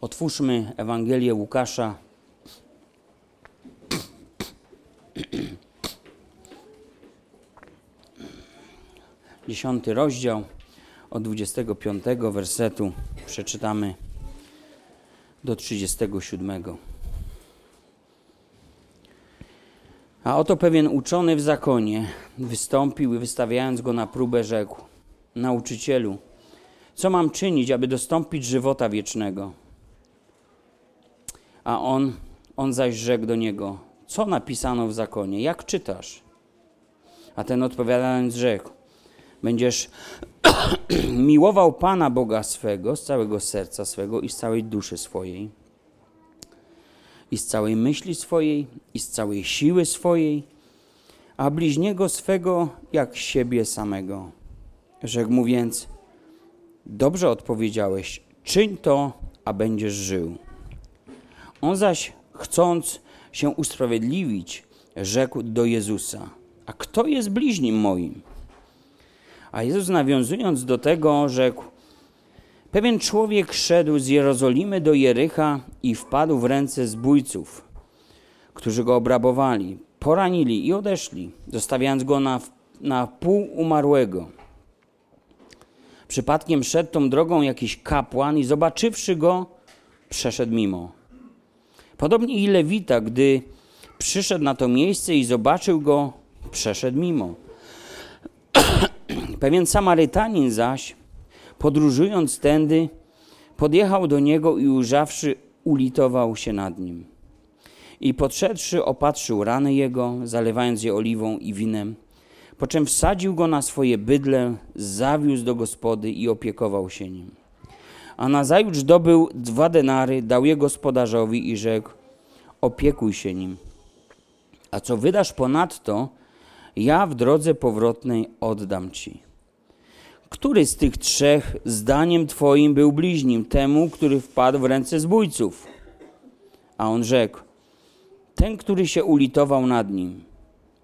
Otwórzmy Ewangelię Łukasza. Dziesiąty rozdział od 25 wersetu przeczytamy do 37. A oto pewien uczony w zakonie wystąpił i wystawiając go na próbę rzekł: Nauczycielu, co mam czynić, aby dostąpić żywota wiecznego? A on, on zaś rzekł do niego: Co napisano w zakonie? Jak czytasz? A ten odpowiadając rzekł: Będziesz miłował Pana Boga swego z całego serca swego i z całej duszy swojej, i z całej myśli swojej, i z całej siły swojej, a bliźniego swego jak siebie samego. Rzekł mu więc: Dobrze odpowiedziałeś, czyń to, a będziesz żył. On zaś, chcąc się usprawiedliwić, rzekł do Jezusa: A kto jest bliźnim moim? A Jezus nawiązując do tego, rzekł: Pewien człowiek szedł z Jerozolimy do Jericha i wpadł w ręce zbójców, którzy go obrabowali, poranili i odeszli, zostawiając go na, na pół umarłego. Przypadkiem szedł tą drogą jakiś kapłan i zobaczywszy go, przeszedł mimo. Podobnie i Lewita, gdy przyszedł na to miejsce i zobaczył go, przeszedł mimo. Pewien Samarytanin zaś, podróżując tędy, podjechał do niego i ujrzawszy, ulitował się nad nim. I podszedłszy, opatrzył rany jego, zalewając je oliwą i winem, po czym wsadził go na swoje bydle, zawiózł do gospody i opiekował się nim. A nazajutrz dobył dwa denary, dał je gospodarzowi i rzekł, opiekuj się nim. A co wydasz ponadto, ja w drodze powrotnej oddam ci. Który z tych trzech, zdaniem twoim, był bliźnim temu, który wpadł w ręce zbójców? A on rzekł, ten, który się ulitował nad nim.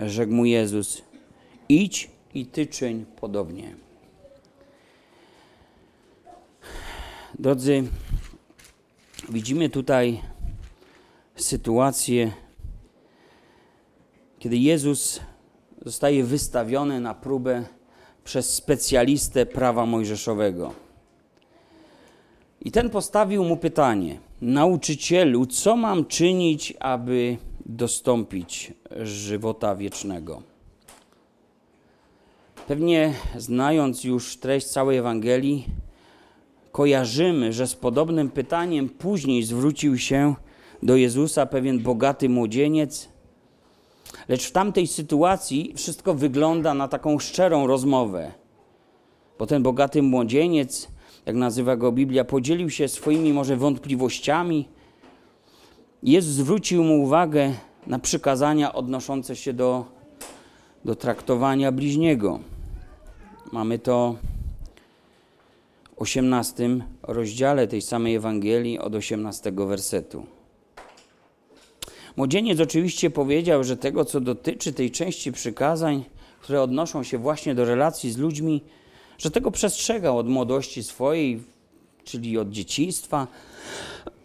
Rzekł mu Jezus, idź i ty czyń podobnie. Drodzy, widzimy tutaj sytuację, kiedy Jezus zostaje wystawiony na próbę przez specjalistę prawa mojżeszowego. I ten postawił mu pytanie: Nauczycielu, co mam czynić, aby dostąpić żywota wiecznego? Pewnie znając już treść całej Ewangelii, kojarzymy, że z podobnym pytaniem później zwrócił się do Jezusa pewien bogaty młodzieniec. Lecz w tamtej sytuacji wszystko wygląda na taką szczerą rozmowę, bo ten bogaty młodzieniec, jak nazywa go Biblia, podzielił się swoimi może wątpliwościami. Jezus zwrócił mu uwagę na przykazania odnoszące się do, do traktowania bliźniego. Mamy to 18 rozdziale tej samej Ewangelii od 18 wersetu. Młodzieniec oczywiście powiedział, że tego, co dotyczy tej części przykazań, które odnoszą się właśnie do relacji z ludźmi, że tego przestrzegał od młodości swojej, czyli od dzieciństwa.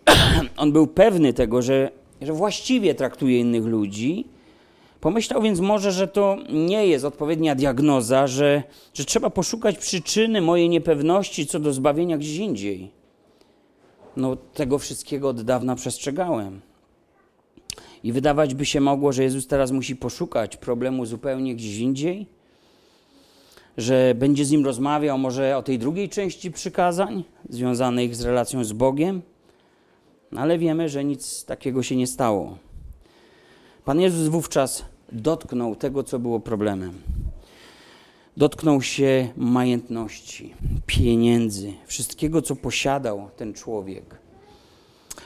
On był pewny tego, że, że właściwie traktuje innych ludzi. Pomyślał więc może, że to nie jest odpowiednia diagnoza, że, że trzeba poszukać przyczyny mojej niepewności co do zbawienia gdzieś indziej. No, tego wszystkiego od dawna przestrzegałem. I wydawać by się mogło, że Jezus teraz musi poszukać problemu zupełnie gdzieś indziej, że będzie z nim rozmawiał może o tej drugiej części przykazań związanych z relacją z Bogiem, no ale wiemy, że nic takiego się nie stało. Pan Jezus wówczas dotknął tego, co było problemem. Dotknął się majętności, pieniędzy, wszystkiego, co posiadał ten człowiek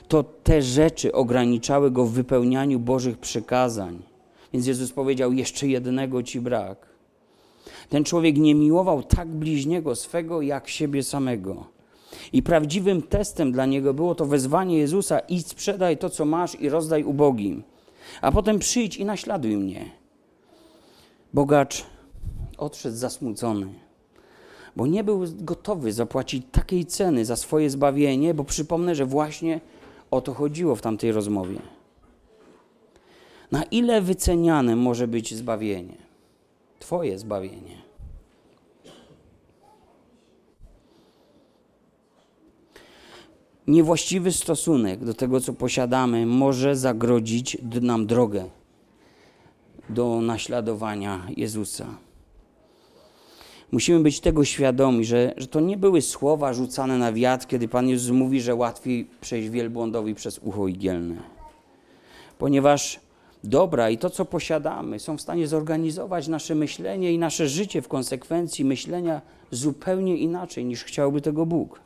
to te rzeczy ograniczały go w wypełnianiu Bożych przykazań. Więc Jezus powiedział: Jeszcze jednego ci brak. Ten człowiek nie miłował tak bliźniego swego, jak siebie samego. I prawdziwym testem dla niego było to wezwanie Jezusa: idź, sprzedaj to, co masz i rozdaj ubogim, a potem przyjdź i naśladuj mnie. Bogacz odszedł zasmucony, bo nie był gotowy zapłacić takiej ceny za swoje zbawienie, bo przypomnę, że właśnie o to chodziło w tamtej rozmowie. Na ile wyceniane może być zbawienie? Twoje zbawienie. Niewłaściwy stosunek do tego, co posiadamy, może zagrodzić nam drogę do naśladowania Jezusa. Musimy być tego świadomi, że, że to nie były słowa rzucane na wiatr, kiedy Pan Jezus mówi, że łatwiej przejść wielbłądowi przez ucho igielne. Ponieważ dobra i to, co posiadamy, są w stanie zorganizować nasze myślenie i nasze życie w konsekwencji myślenia zupełnie inaczej niż chciałby tego Bóg.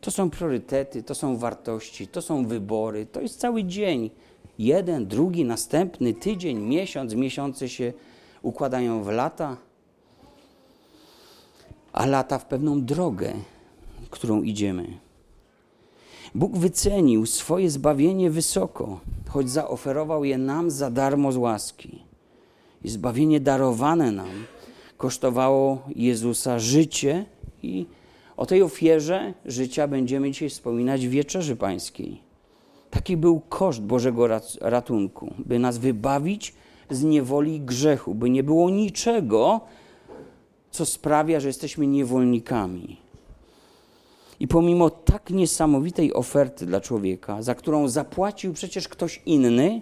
To są priorytety, to są wartości, to są wybory, to jest cały dzień. Jeden, drugi, następny tydzień, miesiąc, miesiące się układają w lata, a lata w pewną drogę, którą idziemy. Bóg wycenił swoje zbawienie wysoko, choć zaoferował je nam za darmo z łaski. I zbawienie darowane nam kosztowało Jezusa życie i o tej ofierze życia będziemy dzisiaj wspominać w Wieczerzy Pańskiej. Taki był koszt Bożego ratunku, by nas wybawić z niewoli grzechu, by nie było niczego, co sprawia, że jesteśmy niewolnikami. I pomimo tak niesamowitej oferty dla człowieka, za którą zapłacił przecież ktoś inny,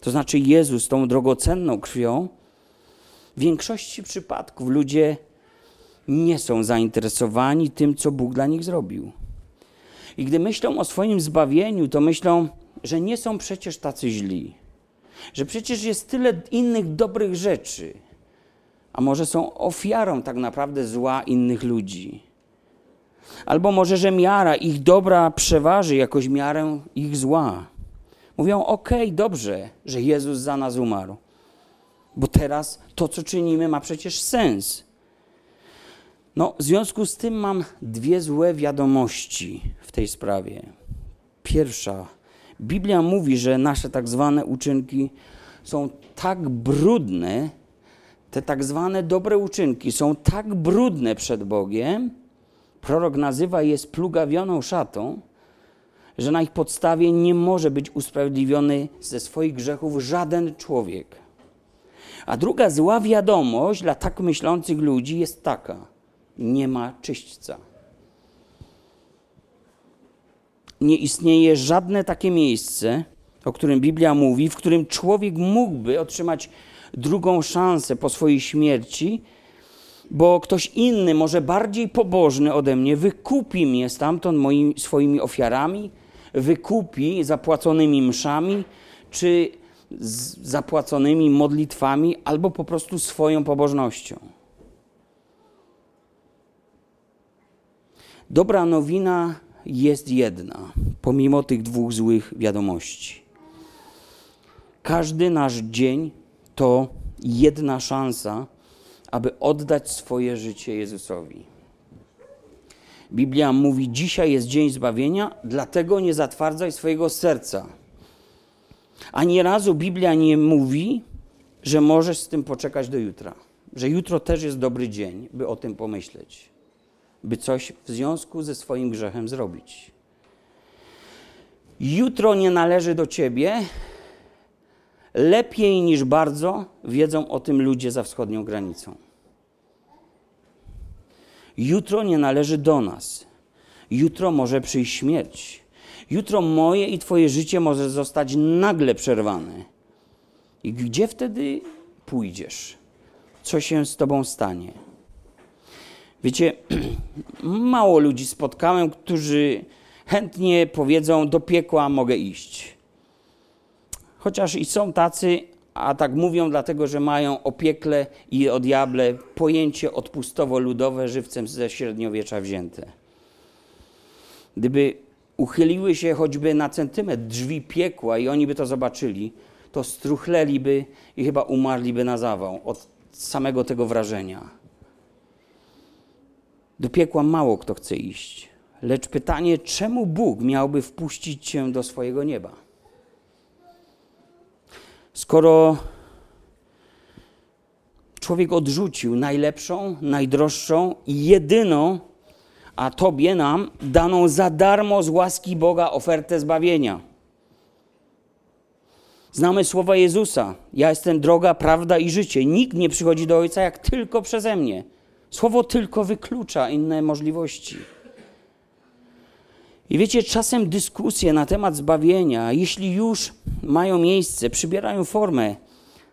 to znaczy Jezus tą drogocenną krwią, w większości przypadków ludzie nie są zainteresowani tym, co Bóg dla nich zrobił. I gdy myślą o swoim zbawieniu, to myślą, że nie są przecież tacy źli, że przecież jest tyle innych dobrych rzeczy, a może są ofiarą tak naprawdę zła innych ludzi. Albo może, że miara ich dobra przeważy jakoś miarę ich zła. Mówią: Okej, okay, dobrze, że Jezus za nas umarł, bo teraz to, co czynimy, ma przecież sens. No, w związku z tym mam dwie złe wiadomości w tej sprawie. Pierwsza, Biblia mówi, że nasze tak zwane uczynki są tak brudne, te tak zwane dobre uczynki są tak brudne przed Bogiem, prorok nazywa je splugawioną szatą, że na ich podstawie nie może być usprawiedliwiony ze swoich grzechów żaden człowiek. A druga zła wiadomość dla tak myślących ludzi jest taka: nie ma czyśćca. Nie istnieje żadne takie miejsce, o którym Biblia mówi, w którym człowiek mógłby otrzymać drugą szansę po swojej śmierci, bo ktoś inny, może bardziej pobożny ode mnie, wykupi mnie stamtąd moimi, swoimi ofiarami, wykupi zapłaconymi mszami, czy zapłaconymi modlitwami, albo po prostu swoją pobożnością. Dobra nowina jest jedna, pomimo tych dwóch złych wiadomości. Każdy nasz dzień to jedna szansa, aby oddać swoje życie Jezusowi. Biblia mówi: Dzisiaj jest dzień zbawienia, dlatego nie zatwardzaj swojego serca. Ani razu Biblia nie mówi, że możesz z tym poczekać do jutra, że jutro też jest dobry dzień, by o tym pomyśleć, by coś w związku ze swoim grzechem zrobić. Jutro nie należy do ciebie, lepiej niż bardzo wiedzą o tym ludzie za wschodnią granicą. Jutro nie należy do nas. Jutro może przyjść śmierć. Jutro moje i Twoje życie może zostać nagle przerwane. I gdzie wtedy pójdziesz? Co się z Tobą stanie? Wiecie, mało ludzi spotkałem, którzy chętnie powiedzą: Do piekła mogę iść. Chociaż i są tacy, a tak mówią dlatego, że mają o piekle i o diable pojęcie odpustowo-ludowe żywcem ze średniowiecza wzięte. Gdyby uchyliły się choćby na centymetr drzwi piekła i oni by to zobaczyli, to struchleliby i chyba umarliby na zawał od samego tego wrażenia. Do piekła mało kto chce iść. Lecz pytanie, czemu Bóg miałby wpuścić cię do swojego nieba? Skoro człowiek odrzucił najlepszą, najdroższą i jedyną, a Tobie nam daną za darmo z łaski Boga ofertę zbawienia. Znamy słowa Jezusa: Ja jestem droga, prawda i życie. Nikt nie przychodzi do Ojca jak tylko przeze mnie. Słowo tylko wyklucza inne możliwości. I wiecie, czasem dyskusje na temat zbawienia, jeśli już mają miejsce, przybierają formę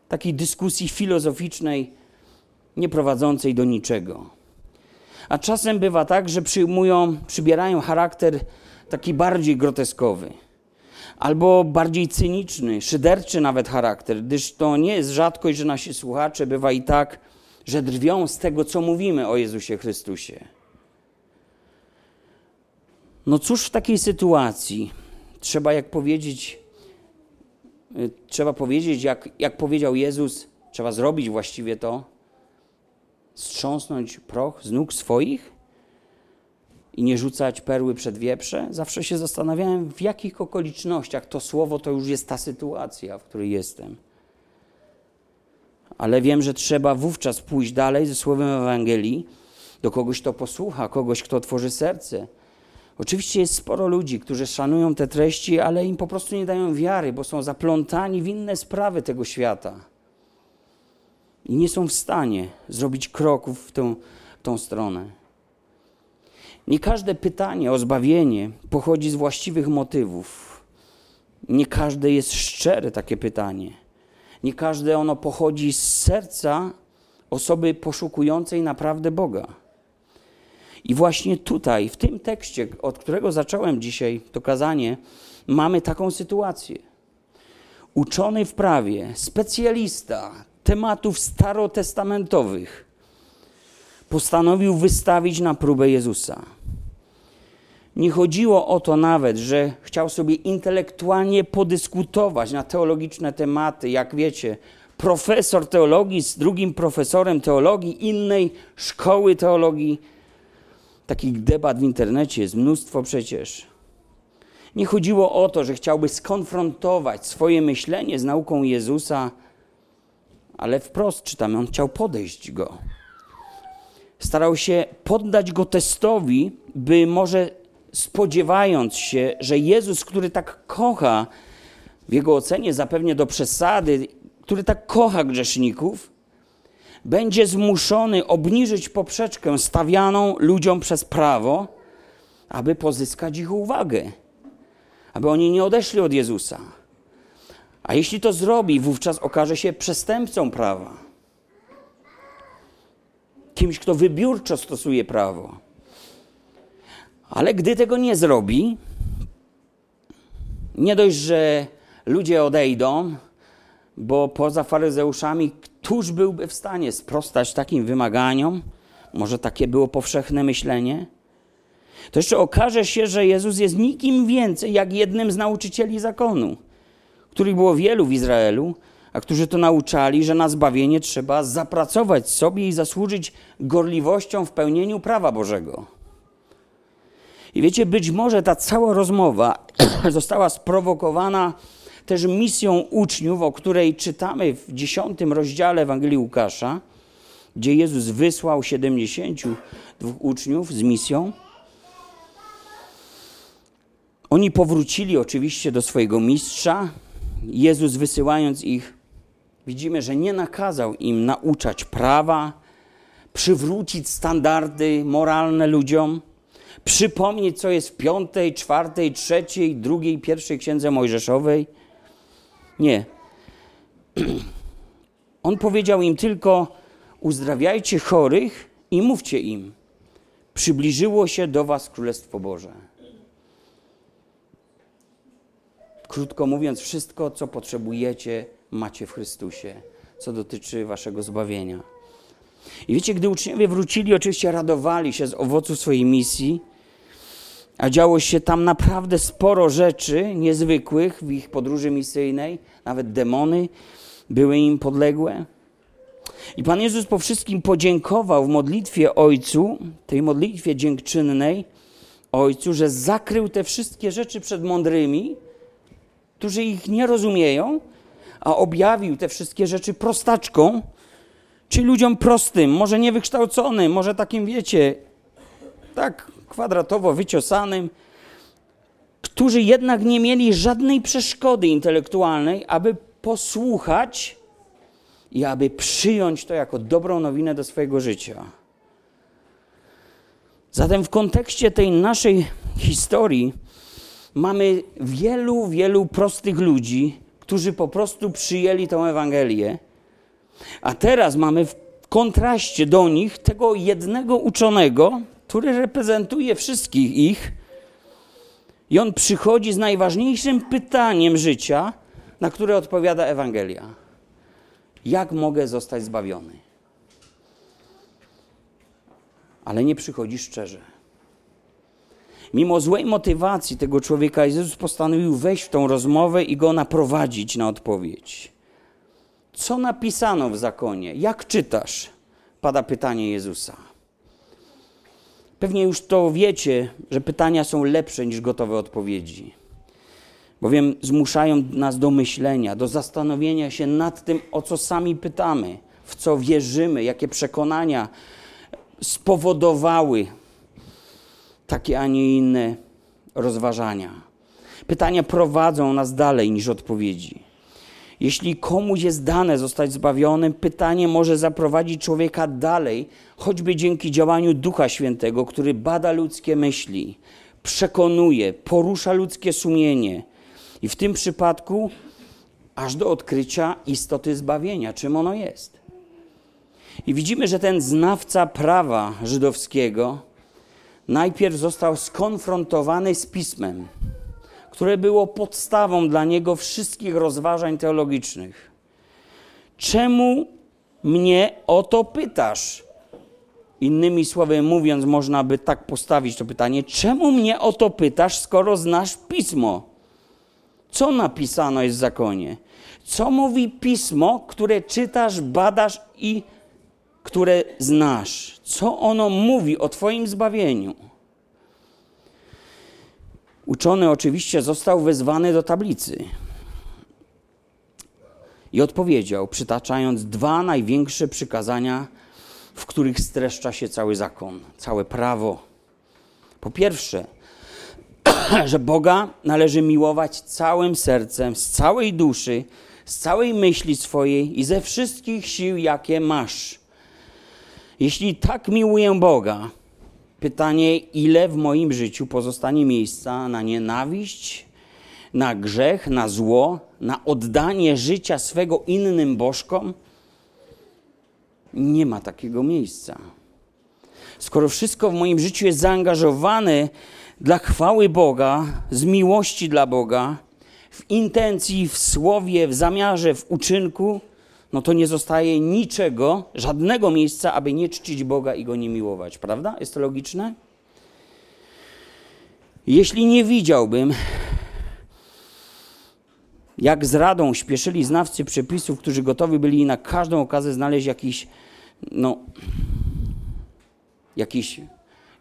takiej dyskusji filozoficznej, nie prowadzącej do niczego. A czasem bywa tak, że przyjmują, przybierają charakter taki bardziej groteskowy, albo bardziej cyniczny, szyderczy nawet charakter, gdyż to nie jest rzadkość, że nasi słuchacze bywa i tak, że drwią z tego, co mówimy o Jezusie Chrystusie. No cóż w takiej sytuacji trzeba, jak powiedzieć, y, trzeba powiedzieć, jak, jak powiedział Jezus, trzeba zrobić właściwie to, strząsnąć proch z nóg swoich i nie rzucać perły przed wieprze? Zawsze się zastanawiałem, w jakich okolicznościach to słowo to już jest ta sytuacja, w której jestem. Ale wiem, że trzeba wówczas pójść dalej ze słowem Ewangelii do kogoś, kto posłucha, kogoś, kto otworzy serce. Oczywiście jest sporo ludzi, którzy szanują te treści, ale im po prostu nie dają wiary, bo są zaplątani w inne sprawy tego świata i nie są w stanie zrobić kroków w tą, tą stronę. Nie każde pytanie o zbawienie pochodzi z właściwych motywów. Nie każde jest szczere takie pytanie. Nie każde ono pochodzi z serca osoby poszukującej naprawdę Boga. I właśnie tutaj, w tym tekście, od którego zacząłem dzisiaj to kazanie, mamy taką sytuację. Uczony w prawie, specjalista, tematów starotestamentowych postanowił wystawić na próbę Jezusa. Nie chodziło o to nawet, że chciał sobie intelektualnie podyskutować na teologiczne tematy, jak wiecie, profesor teologii z drugim profesorem teologii innej szkoły teologii. Takich debat w internecie jest mnóstwo przecież. Nie chodziło o to, że chciałby skonfrontować swoje myślenie z nauką Jezusa, ale wprost czytamy, on chciał podejść go. Starał się poddać go testowi, by może spodziewając się, że Jezus, który tak kocha, w jego ocenie zapewnie do przesady, który tak kocha grzeszników, będzie zmuszony obniżyć poprzeczkę stawianą ludziom przez prawo, aby pozyskać ich uwagę, aby oni nie odeszli od Jezusa. A jeśli to zrobi, wówczas okaże się przestępcą prawa. Kimś, kto wybiórczo stosuje prawo. Ale gdy tego nie zrobi, nie dość, że ludzie odejdą, bo poza faryzeuszami, któż byłby w stanie sprostać takim wymaganiom? Może takie było powszechne myślenie? To jeszcze okaże się, że Jezus jest nikim więcej jak jednym z nauczycieli zakonu których było wielu w Izraelu, a którzy to nauczali, że na zbawienie trzeba zapracować sobie i zasłużyć gorliwością w pełnieniu prawa Bożego. I wiecie, być może ta cała rozmowa została sprowokowana też misją uczniów, o której czytamy w dziesiątym rozdziale Ewangelii Łukasza, gdzie Jezus wysłał 72 uczniów z misją. Oni powrócili oczywiście do swojego mistrza, Jezus wysyłając ich, widzimy, że nie nakazał im nauczać prawa, przywrócić standardy moralne ludziom, przypomnieć, co jest w piątej, czwartej, trzeciej, drugiej, pierwszej księdze Mojżeszowej. Nie. On powiedział im tylko: uzdrawiajcie chorych i mówcie im: przybliżyło się do Was Królestwo Boże. Krótko mówiąc, wszystko, co potrzebujecie, macie w Chrystusie, co dotyczy waszego zbawienia. I wiecie, gdy uczniowie wrócili, oczywiście radowali się z owoców swojej misji, a działo się tam naprawdę sporo rzeczy niezwykłych w ich podróży misyjnej, nawet demony były im podległe. I Pan Jezus po wszystkim podziękował w modlitwie Ojcu, tej modlitwie dziękczynnej Ojcu, że zakrył te wszystkie rzeczy przed mądrymi, którzy ich nie rozumieją, a objawił te wszystkie rzeczy prostaczką Czy ludziom prostym, może niewykształconym, może takim, wiecie, tak kwadratowo wyciosanym, którzy jednak nie mieli żadnej przeszkody intelektualnej, aby posłuchać i aby przyjąć to jako dobrą nowinę do swojego życia. Zatem w kontekście tej naszej historii mamy wielu, wielu prostych ludzi, którzy po prostu przyjęli tę Ewangelię. A teraz mamy w kontraście do nich tego jednego uczonego, który reprezentuje wszystkich ich. I on przychodzi z najważniejszym pytaniem życia, na które odpowiada Ewangelia: Jak mogę zostać zbawiony? Ale nie przychodzi szczerze. Mimo złej motywacji tego człowieka, Jezus postanowił wejść w tą rozmowę i go naprowadzić na odpowiedź. Co napisano w zakonie? Jak czytasz? Pada pytanie Jezusa. Pewnie już to wiecie, że pytania są lepsze niż gotowe odpowiedzi, bowiem zmuszają nas do myślenia, do zastanowienia się nad tym, o co sami pytamy, w co wierzymy, jakie przekonania spowodowały takie, a nie inne rozważania. Pytania prowadzą nas dalej niż odpowiedzi. Jeśli komuś jest dane zostać zbawionym, pytanie może zaprowadzić człowieka dalej, choćby dzięki działaniu Ducha Świętego, który bada ludzkie myśli, przekonuje, porusza ludzkie sumienie. I w tym przypadku aż do odkrycia istoty zbawienia, czym ono jest. I widzimy, że ten znawca prawa żydowskiego najpierw został skonfrontowany z pismem które było podstawą dla niego wszystkich rozważań teologicznych. Czemu mnie o to pytasz? Innymi słowy mówiąc, można by tak postawić to pytanie: czemu mnie o to pytasz, skoro znasz pismo? Co napisano jest w zakonie? Co mówi pismo, które czytasz, badasz i które znasz? Co ono mówi o Twoim zbawieniu? Uczony oczywiście został wezwany do tablicy i odpowiedział, przytaczając dwa największe przykazania, w których streszcza się cały zakon, całe prawo. Po pierwsze, że Boga należy miłować całym sercem, z całej duszy, z całej myśli swojej i ze wszystkich sił, jakie masz. Jeśli tak miłuję Boga, Pytanie, ile w moim życiu pozostanie miejsca na nienawiść, na grzech, na zło, na oddanie życia swego innym bożkom? Nie ma takiego miejsca. Skoro wszystko w moim życiu jest zaangażowane dla chwały Boga, z miłości dla Boga, w intencji, w słowie, w zamiarze, w uczynku, no to nie zostaje niczego, żadnego miejsca, aby nie czcić Boga i Go nie miłować. Prawda? Jest to logiczne? Jeśli nie widziałbym, jak z radą śpieszyli znawcy przepisów, którzy gotowi byli na każdą okazję znaleźć jakiś, no, jakiś,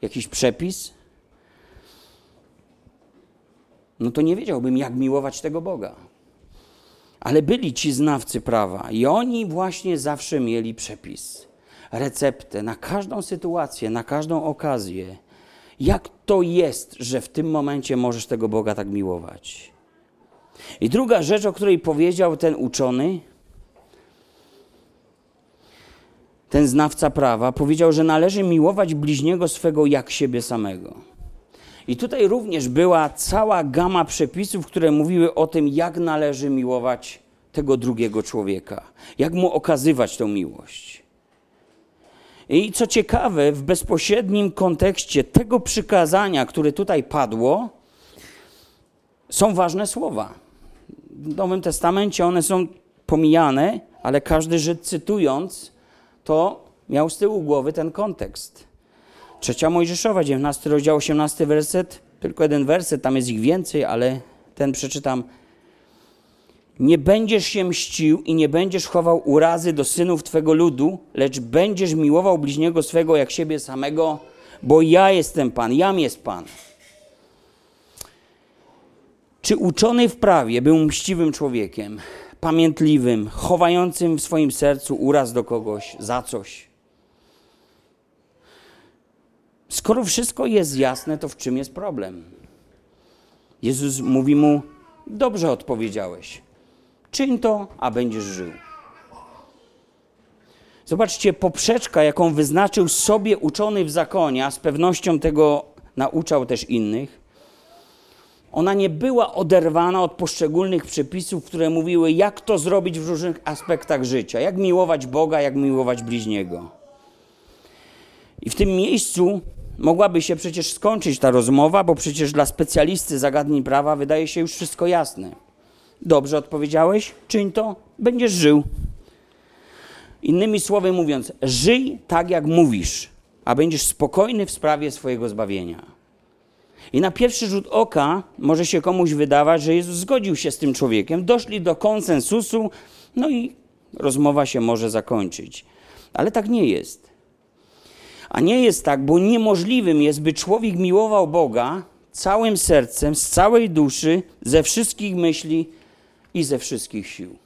jakiś przepis, no to nie wiedziałbym, jak miłować tego Boga. Ale byli ci znawcy prawa i oni właśnie zawsze mieli przepis, receptę na każdą sytuację, na każdą okazję. Jak to jest, że w tym momencie możesz tego Boga tak miłować? I druga rzecz, o której powiedział ten uczony, ten znawca prawa, powiedział, że należy miłować bliźniego swego jak siebie samego. I tutaj również była cała gama przepisów, które mówiły o tym, jak należy miłować tego drugiego człowieka, jak mu okazywać tę miłość. I co ciekawe, w bezpośrednim kontekście tego przykazania, które tutaj padło, są ważne słowa. W Nowym Testamencie one są pomijane, ale każdy Żyd cytując, to miał z tyłu głowy ten kontekst. Trzecia Mojżeszowa, 19 rozdział, 18 werset, tylko jeden werset, tam jest ich więcej, ale ten przeczytam. Nie będziesz się mścił i nie będziesz chował urazy do synów Twego ludu, lecz będziesz miłował bliźniego swego jak siebie samego, bo ja jestem Pan, jam jest Pan. Czy uczony w prawie był mściwym człowiekiem? pamiętliwym, chowającym w swoim sercu uraz do kogoś za coś. Skoro wszystko jest jasne, to w czym jest problem? Jezus mówi mu: Dobrze odpowiedziałeś. Czyń to, a będziesz żył. Zobaczcie, poprzeczka, jaką wyznaczył sobie uczony w zakonie, a z pewnością tego nauczał też innych, ona nie była oderwana od poszczególnych przepisów, które mówiły, jak to zrobić w różnych aspektach życia, jak miłować Boga, jak miłować bliźniego. I w tym miejscu mogłaby się przecież skończyć ta rozmowa, bo przecież dla specjalisty zagadnień prawa wydaje się już wszystko jasne. Dobrze odpowiedziałeś, czyń to, będziesz żył. Innymi słowy mówiąc, żyj tak jak mówisz, a będziesz spokojny w sprawie swojego zbawienia. I na pierwszy rzut oka może się komuś wydawać, że Jezus zgodził się z tym człowiekiem, doszli do konsensusu, no i rozmowa się może zakończyć. Ale tak nie jest. A nie jest tak, bo niemożliwym jest, by człowiek miłował Boga całym sercem, z całej duszy, ze wszystkich myśli i ze wszystkich sił.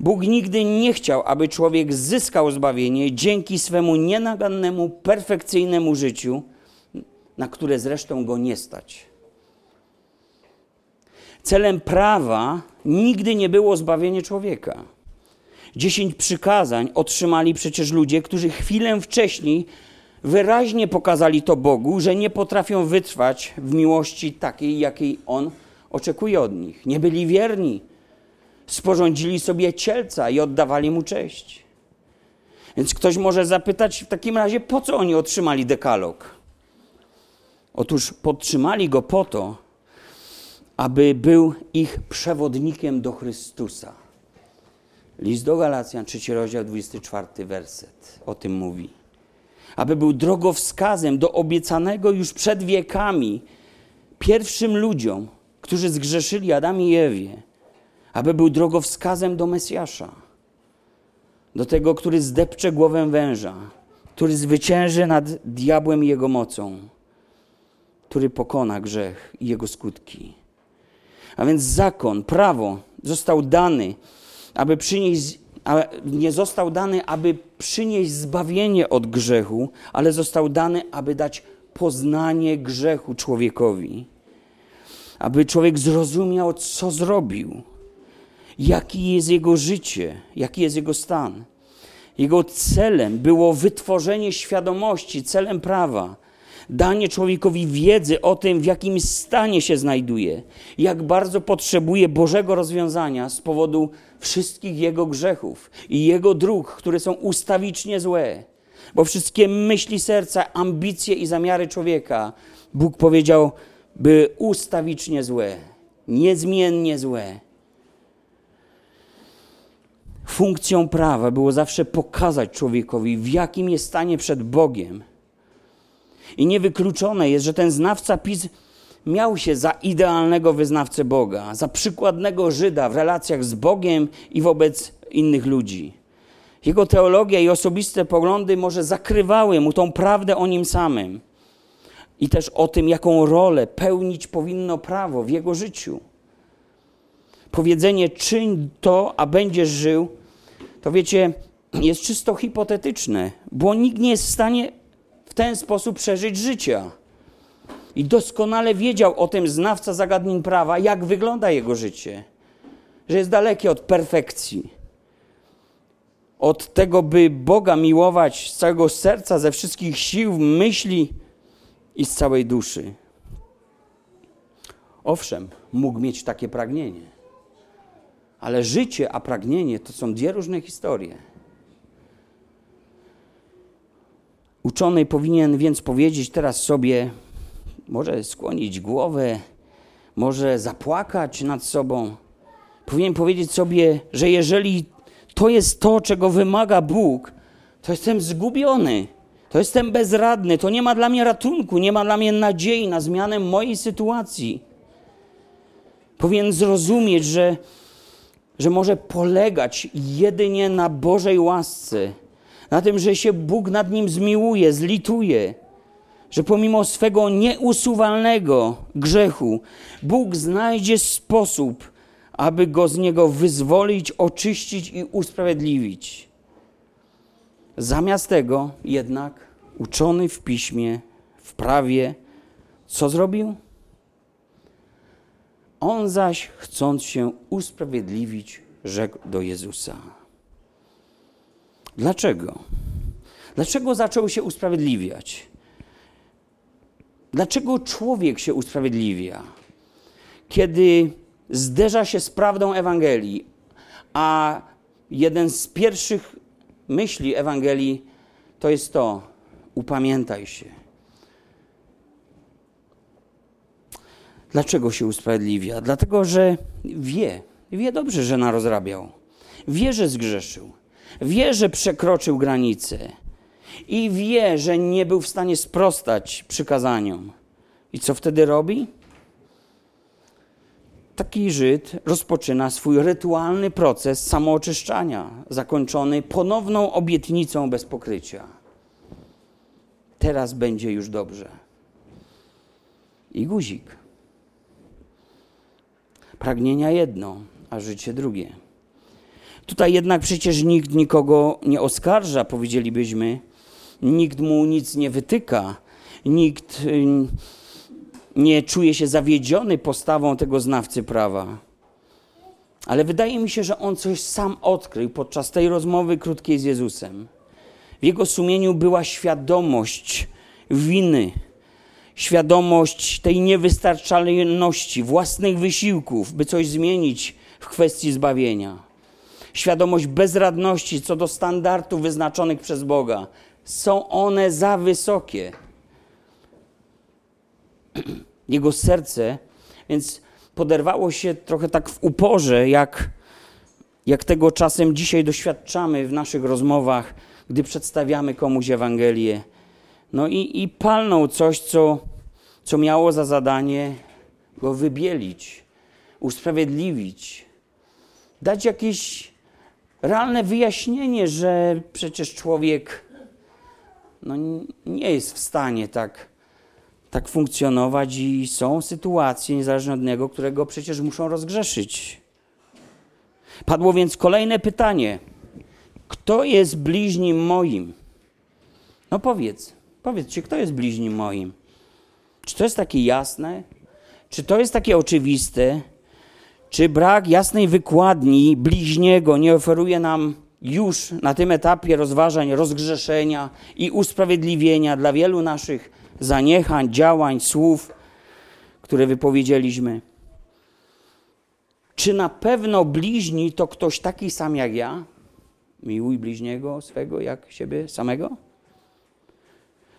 Bóg nigdy nie chciał, aby człowiek zyskał zbawienie dzięki swemu nienagannemu, perfekcyjnemu życiu, na które zresztą go nie stać. Celem prawa nigdy nie było zbawienie człowieka. Dziesięć przykazań otrzymali przecież ludzie, którzy chwilę wcześniej wyraźnie pokazali to Bogu, że nie potrafią wytrwać w miłości takiej, jakiej On oczekuje od nich. Nie byli wierni. Sporządzili sobie cielca i oddawali mu cześć. Więc ktoś może zapytać w takim razie, po co oni otrzymali dekalog? Otóż podtrzymali go po to, aby był ich przewodnikiem do Chrystusa. List do Galacjan, 3 rozdział, 24 werset o tym mówi. Aby był drogowskazem do obiecanego już przed wiekami pierwszym ludziom, którzy zgrzeszyli Adam i Ewie. Aby był drogowskazem do Mesjasza. Do tego, który zdepcze głowę węża, który zwycięży nad diabłem i jego mocą który pokona grzech i jego skutki. A więc zakon, prawo został dany, aby przynieść, nie został dany, aby przynieść zbawienie od grzechu, ale został dany, aby dać poznanie grzechu człowiekowi. Aby człowiek zrozumiał, co zrobił, jaki jest jego życie, jaki jest jego stan. Jego celem było wytworzenie świadomości, celem prawa, danie człowiekowi wiedzy o tym, w jakim stanie się znajduje, jak bardzo potrzebuje Bożego rozwiązania z powodu wszystkich jego grzechów i jego dróg, które są ustawicznie złe. Bo wszystkie myśli serca, ambicje i zamiary człowieka, Bóg powiedział, by ustawicznie złe, niezmiennie złe. Funkcją prawa było zawsze pokazać człowiekowi, w jakim jest stanie przed Bogiem i niewykluczone jest, że ten znawca PiS miał się za idealnego wyznawcę Boga, za przykładnego Żyda w relacjach z Bogiem i wobec innych ludzi. Jego teologia i osobiste poglądy może zakrywały mu tą prawdę o nim samym i też o tym, jaką rolę pełnić powinno prawo w jego życiu. Powiedzenie czyń to, a będziesz żył, to wiecie, jest czysto hipotetyczne, bo nikt nie jest w stanie w ten sposób przeżyć życia. I doskonale wiedział o tym znawca zagadnień prawa, jak wygląda jego życie. Że jest dalekie od perfekcji. Od tego, by Boga miłować z całego serca, ze wszystkich sił, myśli i z całej duszy. Owszem, mógł mieć takie pragnienie. Ale życie a pragnienie to są dwie różne historie. Uczony powinien więc powiedzieć teraz sobie, może skłonić głowę, może zapłakać nad sobą. Powinien powiedzieć sobie, że jeżeli to jest to, czego wymaga Bóg, to jestem zgubiony, to jestem bezradny, to nie ma dla mnie ratunku, nie ma dla mnie nadziei na zmianę mojej sytuacji. Powinien zrozumieć, że, że może polegać jedynie na Bożej łasce na tym, że się Bóg nad nim zmiłuje, zlituje, że pomimo swego nieusuwalnego grzechu, Bóg znajdzie sposób, aby go z niego wyzwolić, oczyścić i usprawiedliwić. Zamiast tego jednak uczony w piśmie, w prawie, co zrobił? On zaś, chcąc się usprawiedliwić, rzekł do Jezusa. Dlaczego? Dlaczego zaczął się usprawiedliwiać? Dlaczego człowiek się usprawiedliwia? Kiedy zderza się z prawdą Ewangelii, a jeden z pierwszych myśli Ewangelii to jest to: upamiętaj się. Dlaczego się usprawiedliwia? Dlatego, że wie, wie dobrze, że narozrabiał. Wie, że zgrzeszył. Wie, że przekroczył granicę. I wie, że nie był w stanie sprostać przykazaniom. I co wtedy robi? Taki Żyd rozpoczyna swój rytualny proces samooczyszczania, zakończony ponowną obietnicą bez pokrycia. Teraz będzie już dobrze. I guzik. Pragnienia jedno, a życie drugie. Tutaj jednak przecież nikt nikogo nie oskarża, powiedzielibyśmy. Nikt mu nic nie wytyka. Nikt nie czuje się zawiedziony postawą tego znawcy prawa. Ale wydaje mi się, że on coś sam odkrył podczas tej rozmowy krótkiej z Jezusem. W jego sumieniu była świadomość winy, świadomość tej niewystarczalności, własnych wysiłków, by coś zmienić w kwestii zbawienia. Świadomość bezradności co do standardów wyznaczonych przez Boga. Są one za wysokie. Jego serce więc poderwało się trochę tak w uporze, jak, jak tego czasem dzisiaj doświadczamy w naszych rozmowach, gdy przedstawiamy komuś Ewangelię. No i, i palnął coś, co, co miało za zadanie go wybielić, usprawiedliwić, dać jakieś realne wyjaśnienie, że przecież człowiek no, nie jest w stanie tak tak funkcjonować i są sytuacje, niezależnie od niego, które go przecież muszą rozgrzeszyć. Padło więc kolejne pytanie: Kto jest bliźnim moim? No powiedz, powiedzcie, kto jest bliźnim moim? Czy to jest takie jasne? Czy to jest takie oczywiste? Czy brak jasnej wykładni bliźniego nie oferuje nam już na tym etapie rozważań rozgrzeszenia i usprawiedliwienia dla wielu naszych zaniechań, działań, słów, które wypowiedzieliśmy. Czy na pewno bliźni to ktoś taki sam jak ja? Miłuj bliźniego swego jak siebie samego?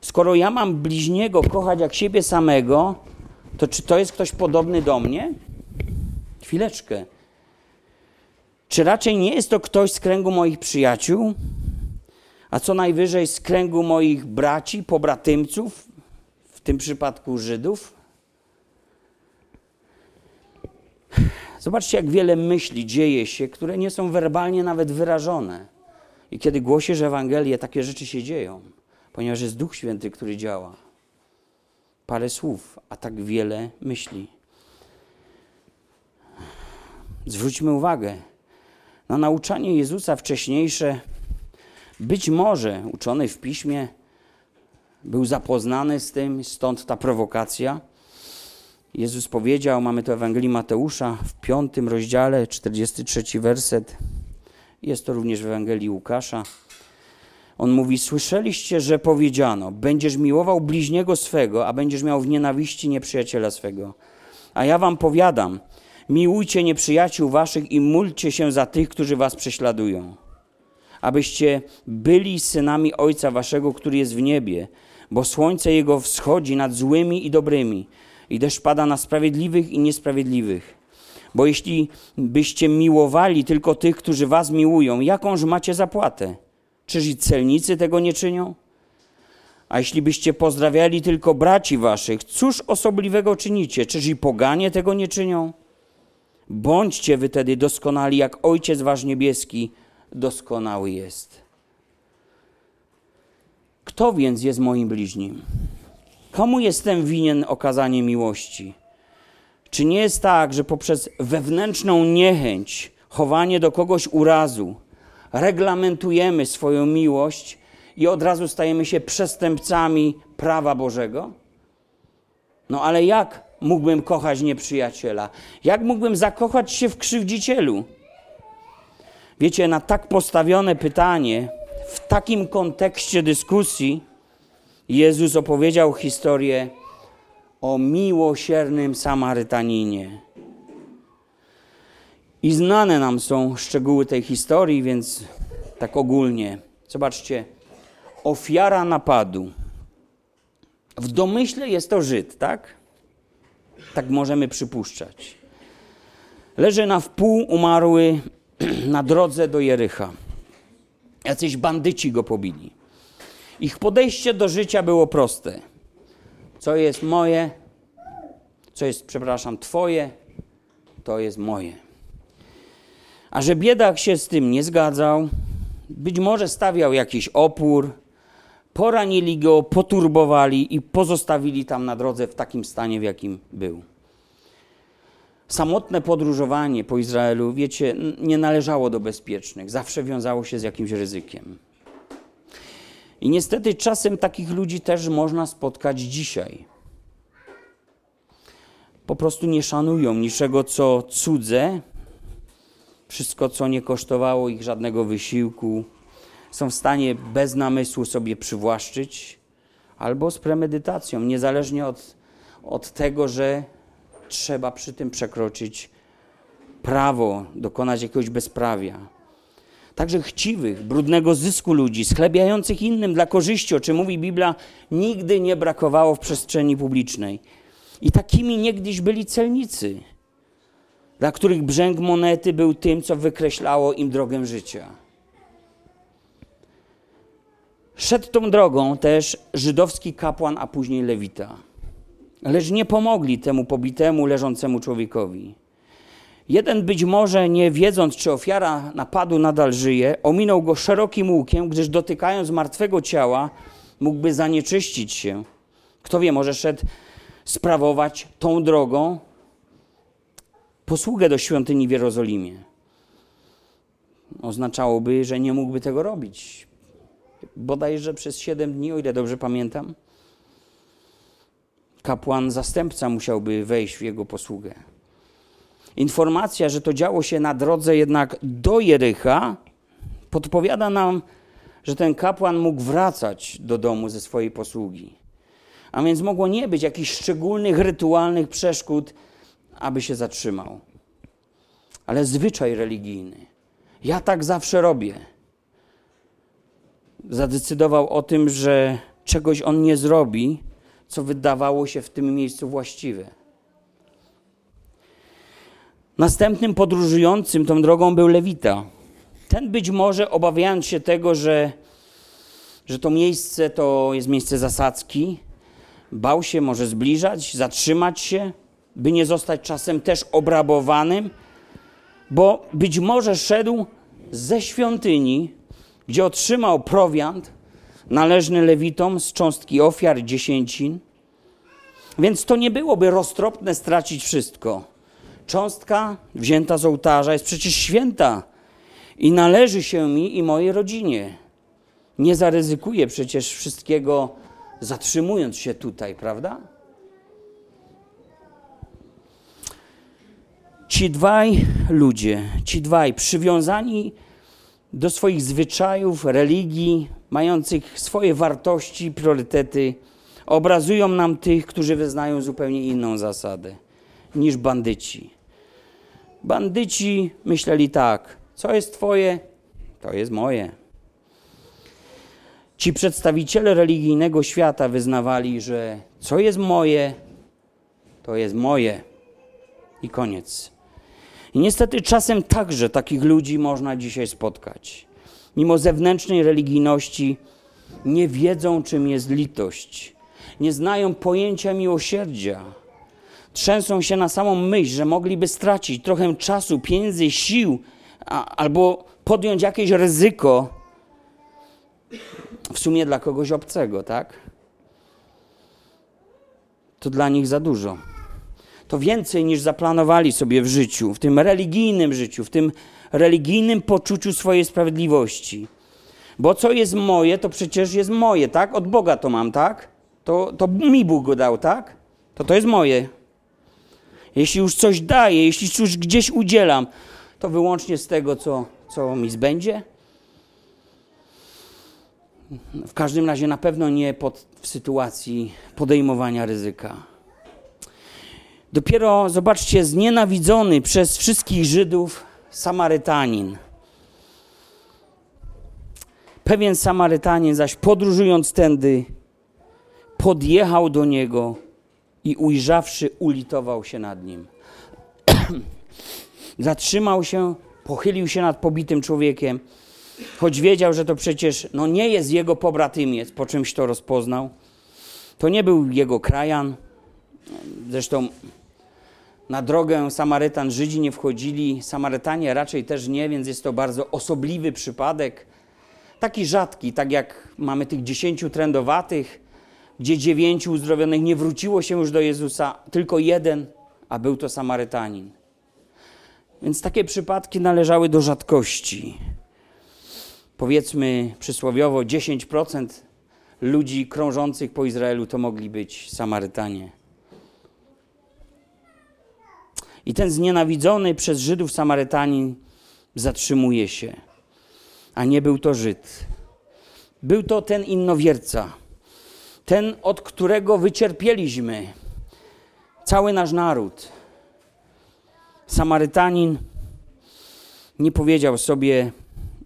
Skoro ja mam bliźniego kochać jak siebie samego, to czy to jest ktoś podobny do mnie? Chwileczkę. Czy raczej nie jest to ktoś z kręgu moich przyjaciół, a co najwyżej z kręgu moich braci, pobratymców, w tym przypadku Żydów. Zobaczcie, jak wiele myśli dzieje się, które nie są werbalnie nawet wyrażone. I kiedy głosisz Ewangelię, takie rzeczy się dzieją, ponieważ jest Duch Święty, który działa. Parę słów, a tak wiele myśli. Zwróćmy uwagę na nauczanie Jezusa wcześniejsze, być może uczony w piśmie, był zapoznany z tym, stąd ta prowokacja. Jezus powiedział, mamy to Ewangelii Mateusza w piątym rozdziale, 43 werset. Jest to również w Ewangelii Łukasza. On mówi: Słyszeliście, że powiedziano: Będziesz miłował bliźniego swego, a będziesz miał w nienawiści nieprzyjaciela swego. A ja wam powiadam: Miłujcie nieprzyjaciół waszych i módlcie się za tych, którzy was prześladują, abyście byli synami Ojca waszego, który jest w niebie bo słońce jego wschodzi nad złymi i dobrymi, i deszcz pada na sprawiedliwych i niesprawiedliwych. Bo jeśli byście miłowali tylko tych, którzy was miłują, jakąż macie zapłatę? Czyż i celnicy tego nie czynią? A jeśli byście pozdrawiali tylko braci waszych, cóż osobliwego czynicie? Czyż i poganie tego nie czynią? Bądźcie wy tedy doskonali, jak Ojciec wasz niebieski doskonały jest. Kto więc jest moim bliźnim? Komu jestem winien okazanie miłości? Czy nie jest tak, że poprzez wewnętrzną niechęć, chowanie do kogoś urazu, reglamentujemy swoją miłość i od razu stajemy się przestępcami prawa Bożego? No ale jak mógłbym kochać nieprzyjaciela? Jak mógłbym zakochać się w krzywdzicielu? Wiecie, na tak postawione pytanie, w takim kontekście dyskusji, Jezus opowiedział historię o miłosiernym Samarytaninie. I znane nam są szczegóły tej historii, więc tak ogólnie. Zobaczcie, ofiara napadu. W domyśle jest to Żyd, tak? Tak możemy przypuszczać. Leży na wpół umarły na drodze do Jericha. Jacyś bandyci go pobili. Ich podejście do życia było proste. Co jest moje, co jest, przepraszam, twoje, to jest moje. A że biedak się z tym nie zgadzał, być może stawiał jakiś opór, poranili go, poturbowali i pozostawili tam na drodze w takim stanie, w jakim był. Samotne podróżowanie po Izraelu, wiecie, nie należało do bezpiecznych, zawsze wiązało się z jakimś ryzykiem. I niestety czasem takich ludzi też można spotkać dzisiaj. Po prostu nie szanują niczego, co cudze, wszystko, co nie kosztowało ich żadnego wysiłku, są w stanie bez namysłu sobie przywłaszczyć, albo z premedytacją, niezależnie od, od tego, że trzeba przy tym przekroczyć prawo, dokonać jakiegoś bezprawia. Także chciwych, brudnego zysku ludzi, schlebiających innym dla korzyści, o czym mówi Biblia, nigdy nie brakowało w przestrzeni publicznej. I takimi niegdyś byli celnicy, dla których brzęk monety był tym, co wykreślało im drogę życia. Szedł tą drogą też żydowski kapłan, a później lewita. Lecz nie pomogli temu pobitemu, leżącemu człowiekowi. Jeden być może, nie wiedząc, czy ofiara napadu nadal żyje, ominął go szerokim łukiem, gdyż dotykając martwego ciała, mógłby zanieczyścić się. Kto wie, może szedł sprawować tą drogą posługę do świątyni w Jerozolimie. Oznaczałoby, że nie mógłby tego robić. Bodajże przez siedem dni, o ile dobrze pamiętam, kapłan zastępca musiałby wejść w jego posługę. Informacja, że to działo się na drodze jednak do Jericha, podpowiada nam, że ten kapłan mógł wracać do domu ze swojej posługi. A więc mogło nie być jakichś szczególnych rytualnych przeszkód, aby się zatrzymał. Ale zwyczaj religijny. Ja tak zawsze robię. Zadecydował o tym, że czegoś on nie zrobi, co wydawało się w tym miejscu właściwe. Następnym podróżującym tą drogą był Lewita. Ten być może obawiając się tego, że, że to miejsce to jest miejsce zasadzki, bał się może zbliżać, zatrzymać się, by nie zostać czasem też obrabowanym, bo być może szedł ze świątyni, gdzie otrzymał prowiant należny lewitom z cząstki ofiar dziesięcin. Więc to nie byłoby roztropne stracić wszystko. Cząstka wzięta z ołtarza jest przecież święta i należy się mi i mojej rodzinie. Nie zaryzykuję przecież wszystkiego zatrzymując się tutaj, prawda? Ci dwaj ludzie, ci dwaj przywiązani do swoich zwyczajów, religii, mających swoje wartości, priorytety, obrazują nam tych, którzy wyznają zupełnie inną zasadę niż bandyci. Bandyci myśleli tak: co jest Twoje, to jest moje. Ci przedstawiciele religijnego świata wyznawali, że co jest moje, to jest moje. I koniec. I niestety czasem także takich ludzi można dzisiaj spotkać. Mimo zewnętrznej religijności nie wiedzą, czym jest litość. Nie znają pojęcia miłosierdzia. Trzęsą się na samą myśl, że mogliby stracić trochę czasu, pieniędzy, sił, a, albo podjąć jakieś ryzyko w sumie dla kogoś obcego, tak? To dla nich za dużo to więcej niż zaplanowali sobie w życiu, w tym religijnym życiu, w tym religijnym poczuciu swojej sprawiedliwości. Bo co jest moje, to przecież jest moje, tak? Od Boga to mam, tak? To, to mi Bóg go dał, tak? To to jest moje. Jeśli już coś daję, jeśli już gdzieś udzielam, to wyłącznie z tego, co, co mi zbędzie. W każdym razie na pewno nie pod, w sytuacji podejmowania ryzyka. Dopiero, zobaczcie, znienawidzony przez wszystkich Żydów Samarytanin. Pewien Samarytanin zaś podróżując tędy, podjechał do niego i ujrzawszy, ulitował się nad nim. Zatrzymał się, pochylił się nad pobitym człowiekiem, choć wiedział, że to przecież no, nie jest jego pobratymiec, po czymś to rozpoznał. To nie był jego krajan. Zresztą na drogę Samarytan Żydzi nie wchodzili, Samarytanie raczej też nie, więc jest to bardzo osobliwy przypadek. Taki rzadki, tak jak mamy tych dziesięciu trędowatych, gdzie dziewięciu uzdrowionych nie wróciło się już do Jezusa, tylko jeden, a był to Samarytanin. Więc takie przypadki należały do rzadkości. Powiedzmy przysłowiowo 10% ludzi krążących po Izraelu to mogli być Samarytanie. I ten znienawidzony przez Żydów Samarytanin zatrzymuje się. A nie był to Żyd. Był to ten innowierca. Ten, od którego wycierpieliśmy cały nasz naród. Samarytanin nie powiedział sobie,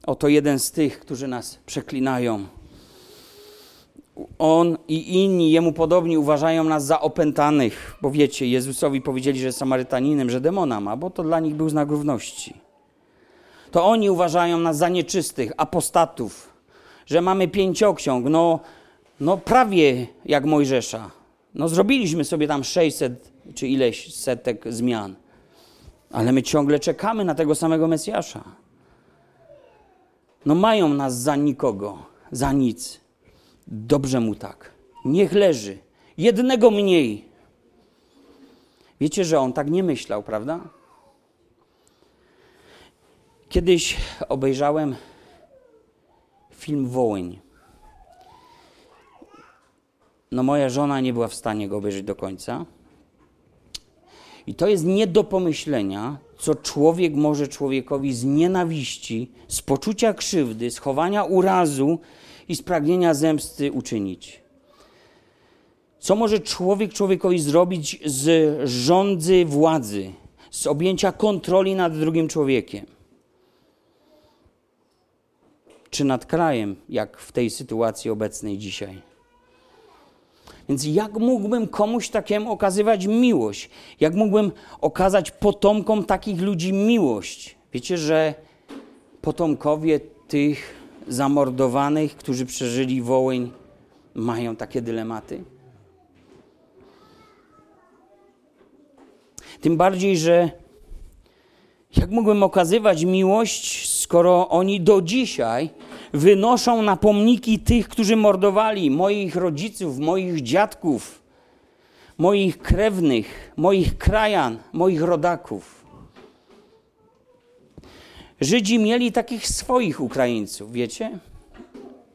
oto jeden z tych, którzy nas przeklinają. On i inni jemu podobni uważają nas za opętanych, bo wiecie, Jezusowi powiedzieli, że Samarytaninem, że demona ma, bo to dla nich był znak równości. To oni uważają nas za nieczystych, apostatów, że mamy pięcioksiąg, no, no prawie jak Mojżesza. No zrobiliśmy sobie tam 600 czy ileś setek zmian, ale my ciągle czekamy na tego samego Mesjasza. No mają nas za nikogo, za nic. Dobrze mu tak. Niech leży. Jednego mniej. Wiecie, że on tak nie myślał, prawda? Kiedyś obejrzałem film Wołyń. No, moja żona nie była w stanie go obejrzeć do końca. I to jest nie do pomyślenia, co człowiek może człowiekowi z nienawiści, z poczucia krzywdy, z chowania urazu i z pragnienia zemsty uczynić. Co może człowiek człowiekowi zrobić z rządzy władzy, z objęcia kontroli nad drugim człowiekiem? Czy nad krajem, jak w tej sytuacji obecnej dzisiaj? Więc jak mógłbym komuś takiemu okazywać miłość? Jak mógłbym okazać potomkom takich ludzi miłość? Wiecie, że potomkowie tych zamordowanych, którzy przeżyli Wołyń, mają takie dylematy? Tym bardziej, że jak mógłbym okazywać miłość, skoro oni do dzisiaj wynoszą na pomniki tych, którzy mordowali moich rodziców, moich dziadków, moich krewnych, moich krajan, moich rodaków. Żydzi mieli takich swoich Ukraińców, wiecie?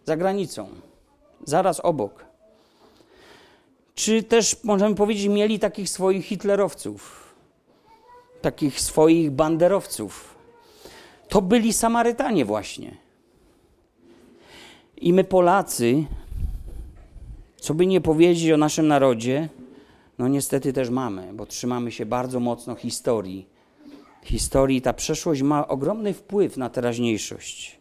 Za granicą, zaraz obok. Czy też możemy powiedzieć, mieli takich swoich hitlerowców, takich swoich banderowców. To byli Samarytanie właśnie. I my Polacy, co by nie powiedzieć o naszym narodzie, no niestety też mamy, bo trzymamy się bardzo mocno historii. Historii ta przeszłość ma ogromny wpływ na teraźniejszość.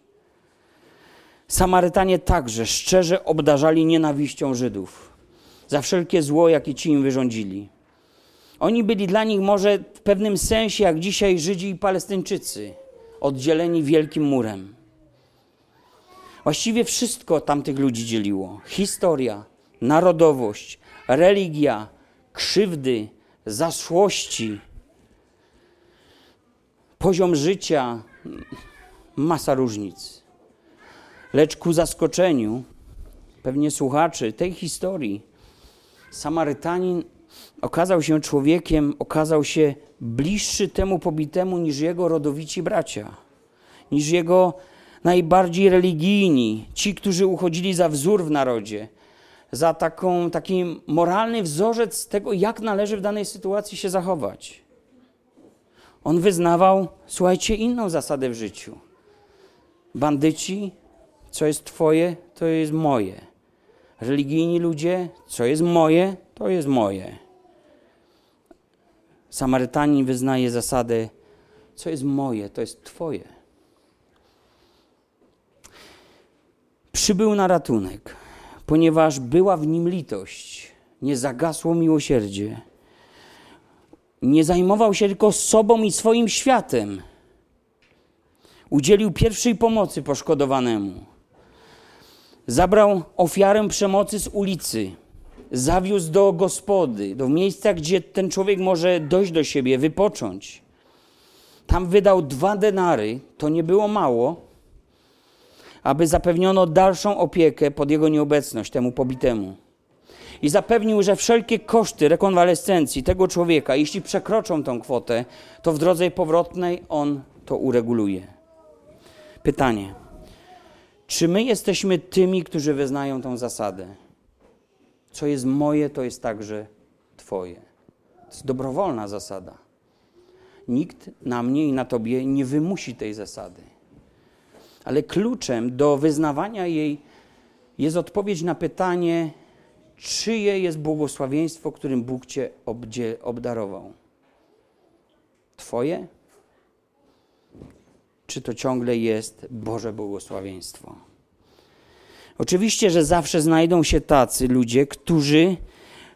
Samarytanie także szczerze obdarzali nienawiścią Żydów za wszelkie zło, jakie ci im wyrządzili. Oni byli dla nich może w pewnym sensie, jak dzisiaj Żydzi i Palestyńczycy, oddzieleni wielkim murem. Właściwie wszystko tamtych ludzi dzieliło: historia, narodowość, religia, krzywdy, zaszłości, poziom życia, masa różnic. Lecz ku zaskoczeniu pewnie słuchaczy tej historii, Samarytanin okazał się człowiekiem, okazał się bliższy temu pobitemu niż jego rodowici bracia, niż jego najbardziej religijni, ci, którzy uchodzili za wzór w narodzie, za taką, taki moralny wzorzec tego, jak należy w danej sytuacji się zachować. On wyznawał, słuchajcie, inną zasadę w życiu. Bandyci, co jest Twoje, to jest moje. Religijni ludzie, co jest moje, to jest moje. Samarytanin wyznaje zasadę, co jest moje, to jest Twoje. Przybył na ratunek, ponieważ była w nim litość, nie zagasło miłosierdzie. Nie zajmował się tylko sobą i swoim światem. Udzielił pierwszej pomocy poszkodowanemu. Zabrał ofiarę przemocy z ulicy zawiózł do gospody, do miejsca, gdzie ten człowiek może dojść do siebie, wypocząć. Tam wydał dwa denary, to nie było mało, aby zapewniono dalszą opiekę pod jego nieobecność temu pobitemu. I zapewnił, że wszelkie koszty rekonwalescencji tego człowieka, jeśli przekroczą tą kwotę, to w drodze powrotnej on to ureguluje. Pytanie: czy my jesteśmy tymi, którzy wyznają tą zasadę? Co jest moje, to jest także Twoje. To jest dobrowolna zasada. Nikt na mnie i na Tobie nie wymusi tej zasady. Ale kluczem do wyznawania jej jest odpowiedź na pytanie, czyje jest błogosławieństwo, którym Bóg Cię obdarował. Twoje? Czy to ciągle jest Boże błogosławieństwo? Oczywiście, że zawsze znajdą się tacy ludzie, którzy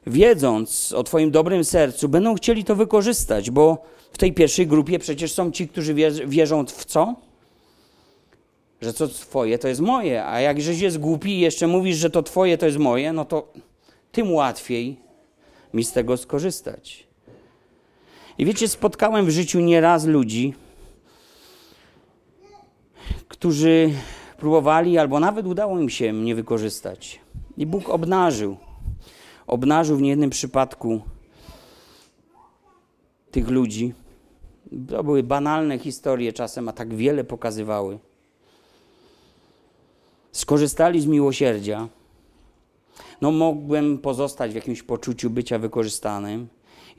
wiedząc o Twoim dobrym sercu, będą chcieli to wykorzystać, bo w tej pierwszej grupie przecież są ci, którzy wierzą w co? Że co Twoje to jest moje, a jak żeś jest głupi i jeszcze mówisz, że to Twoje to jest moje, no to tym łatwiej mi z tego skorzystać. I wiecie, spotkałem w życiu nieraz ludzi, którzy próbowali, albo nawet udało im się mnie wykorzystać. I Bóg obnażył. Obnażył w niejednym przypadku tych ludzi. To były banalne historie czasem, a tak wiele pokazywały. Skorzystali z miłosierdzia. No, mogłem pozostać w jakimś poczuciu bycia wykorzystanym.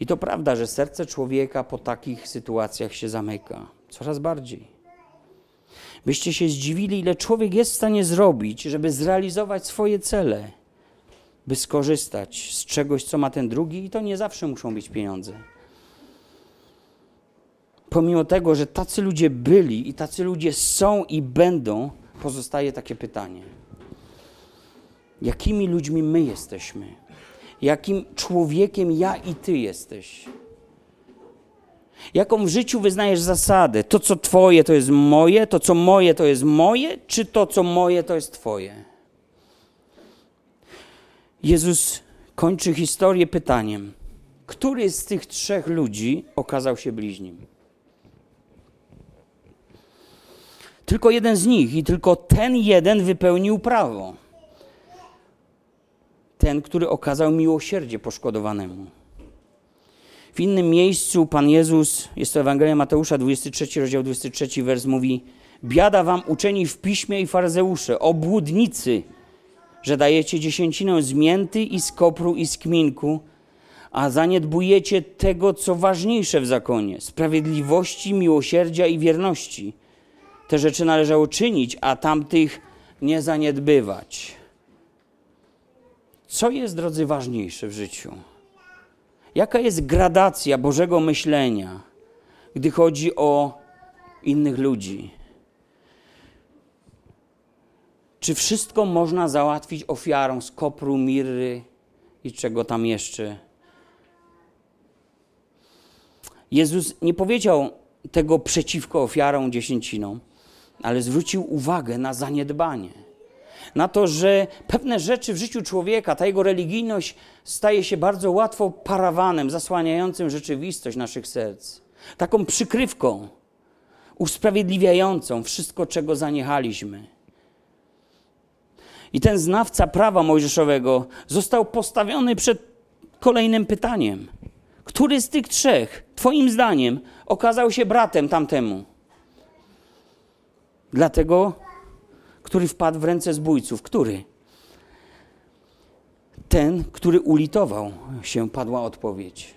I to prawda, że serce człowieka po takich sytuacjach się zamyka coraz bardziej byście się zdziwili, ile człowiek jest w stanie zrobić, żeby zrealizować swoje cele, by skorzystać z czegoś, co ma ten drugi, i to nie zawsze muszą być pieniądze. Pomimo tego, że tacy ludzie byli i tacy ludzie są i będą, pozostaje takie pytanie: jakimi ludźmi my jesteśmy? Jakim człowiekiem ja i ty jesteś? Jaką w życiu wyznajesz zasadę? To, co Twoje, to jest moje, to, co moje, to jest moje, czy to, co moje, to jest Twoje? Jezus kończy historię pytaniem: który z tych trzech ludzi okazał się bliźnim? Tylko jeden z nich i tylko ten jeden wypełnił prawo. Ten, który okazał miłosierdzie poszkodowanemu. W innym miejscu Pan Jezus, jest to Ewangelia Mateusza, 23 rozdział 23 wers mówi Biada wam uczeni w piśmie i faryzeusze, obłudnicy, że dajecie dziesięcinę z mięty i z kopru i z kminku, a zaniedbujecie tego, co ważniejsze w zakonie, sprawiedliwości, miłosierdzia i wierności. Te rzeczy należało czynić, a tamtych nie zaniedbywać. Co jest, drodzy, ważniejsze w życiu? Jaka jest gradacja Bożego myślenia, gdy chodzi o innych ludzi? Czy wszystko można załatwić ofiarą z kopru, mirry i czego tam jeszcze? Jezus nie powiedział tego przeciwko ofiarom dziesięcinom, ale zwrócił uwagę na zaniedbanie na to, że pewne rzeczy w życiu człowieka, ta jego religijność staje się bardzo łatwo parawanem zasłaniającym rzeczywistość naszych serc. Taką przykrywką usprawiedliwiającą wszystko, czego zaniechaliśmy. I ten znawca prawa mojżeszowego został postawiony przed kolejnym pytaniem. Który z tych trzech, Twoim zdaniem, okazał się bratem tamtemu? Dlatego, który wpadł w ręce zbójców. Który? Ten, który ulitował się, padła odpowiedź.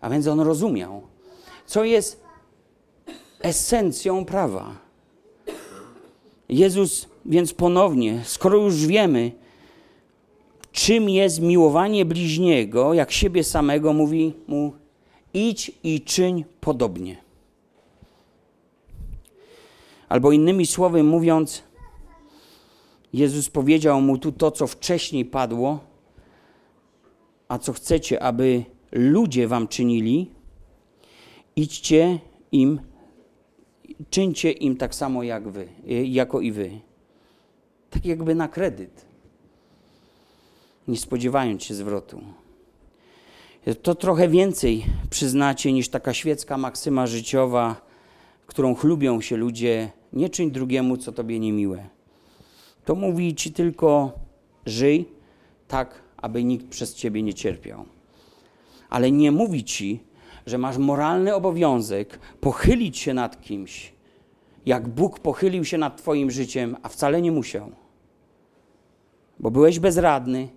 A więc on rozumiał, co jest esencją prawa. Jezus więc ponownie, skoro już wiemy, czym jest miłowanie bliźniego, jak siebie samego, mówi mu: idź i czyń podobnie. Albo innymi słowy mówiąc, Jezus powiedział mu tu to, co wcześniej padło, a co chcecie, aby ludzie wam czynili, idźcie im, czyńcie im tak samo jak wy, jako i wy. Tak jakby na kredyt, nie spodziewając się zwrotu. To trochę więcej przyznacie niż taka świecka maksyma życiowa, którą chlubią się ludzie, nie czyń drugiemu, co tobie niemiłe. To mówi ci tylko żyj tak, aby nikt przez ciebie nie cierpiał. Ale nie mówi ci, że masz moralny obowiązek pochylić się nad kimś, jak Bóg pochylił się nad twoim życiem, a wcale nie musiał. Bo byłeś bezradny,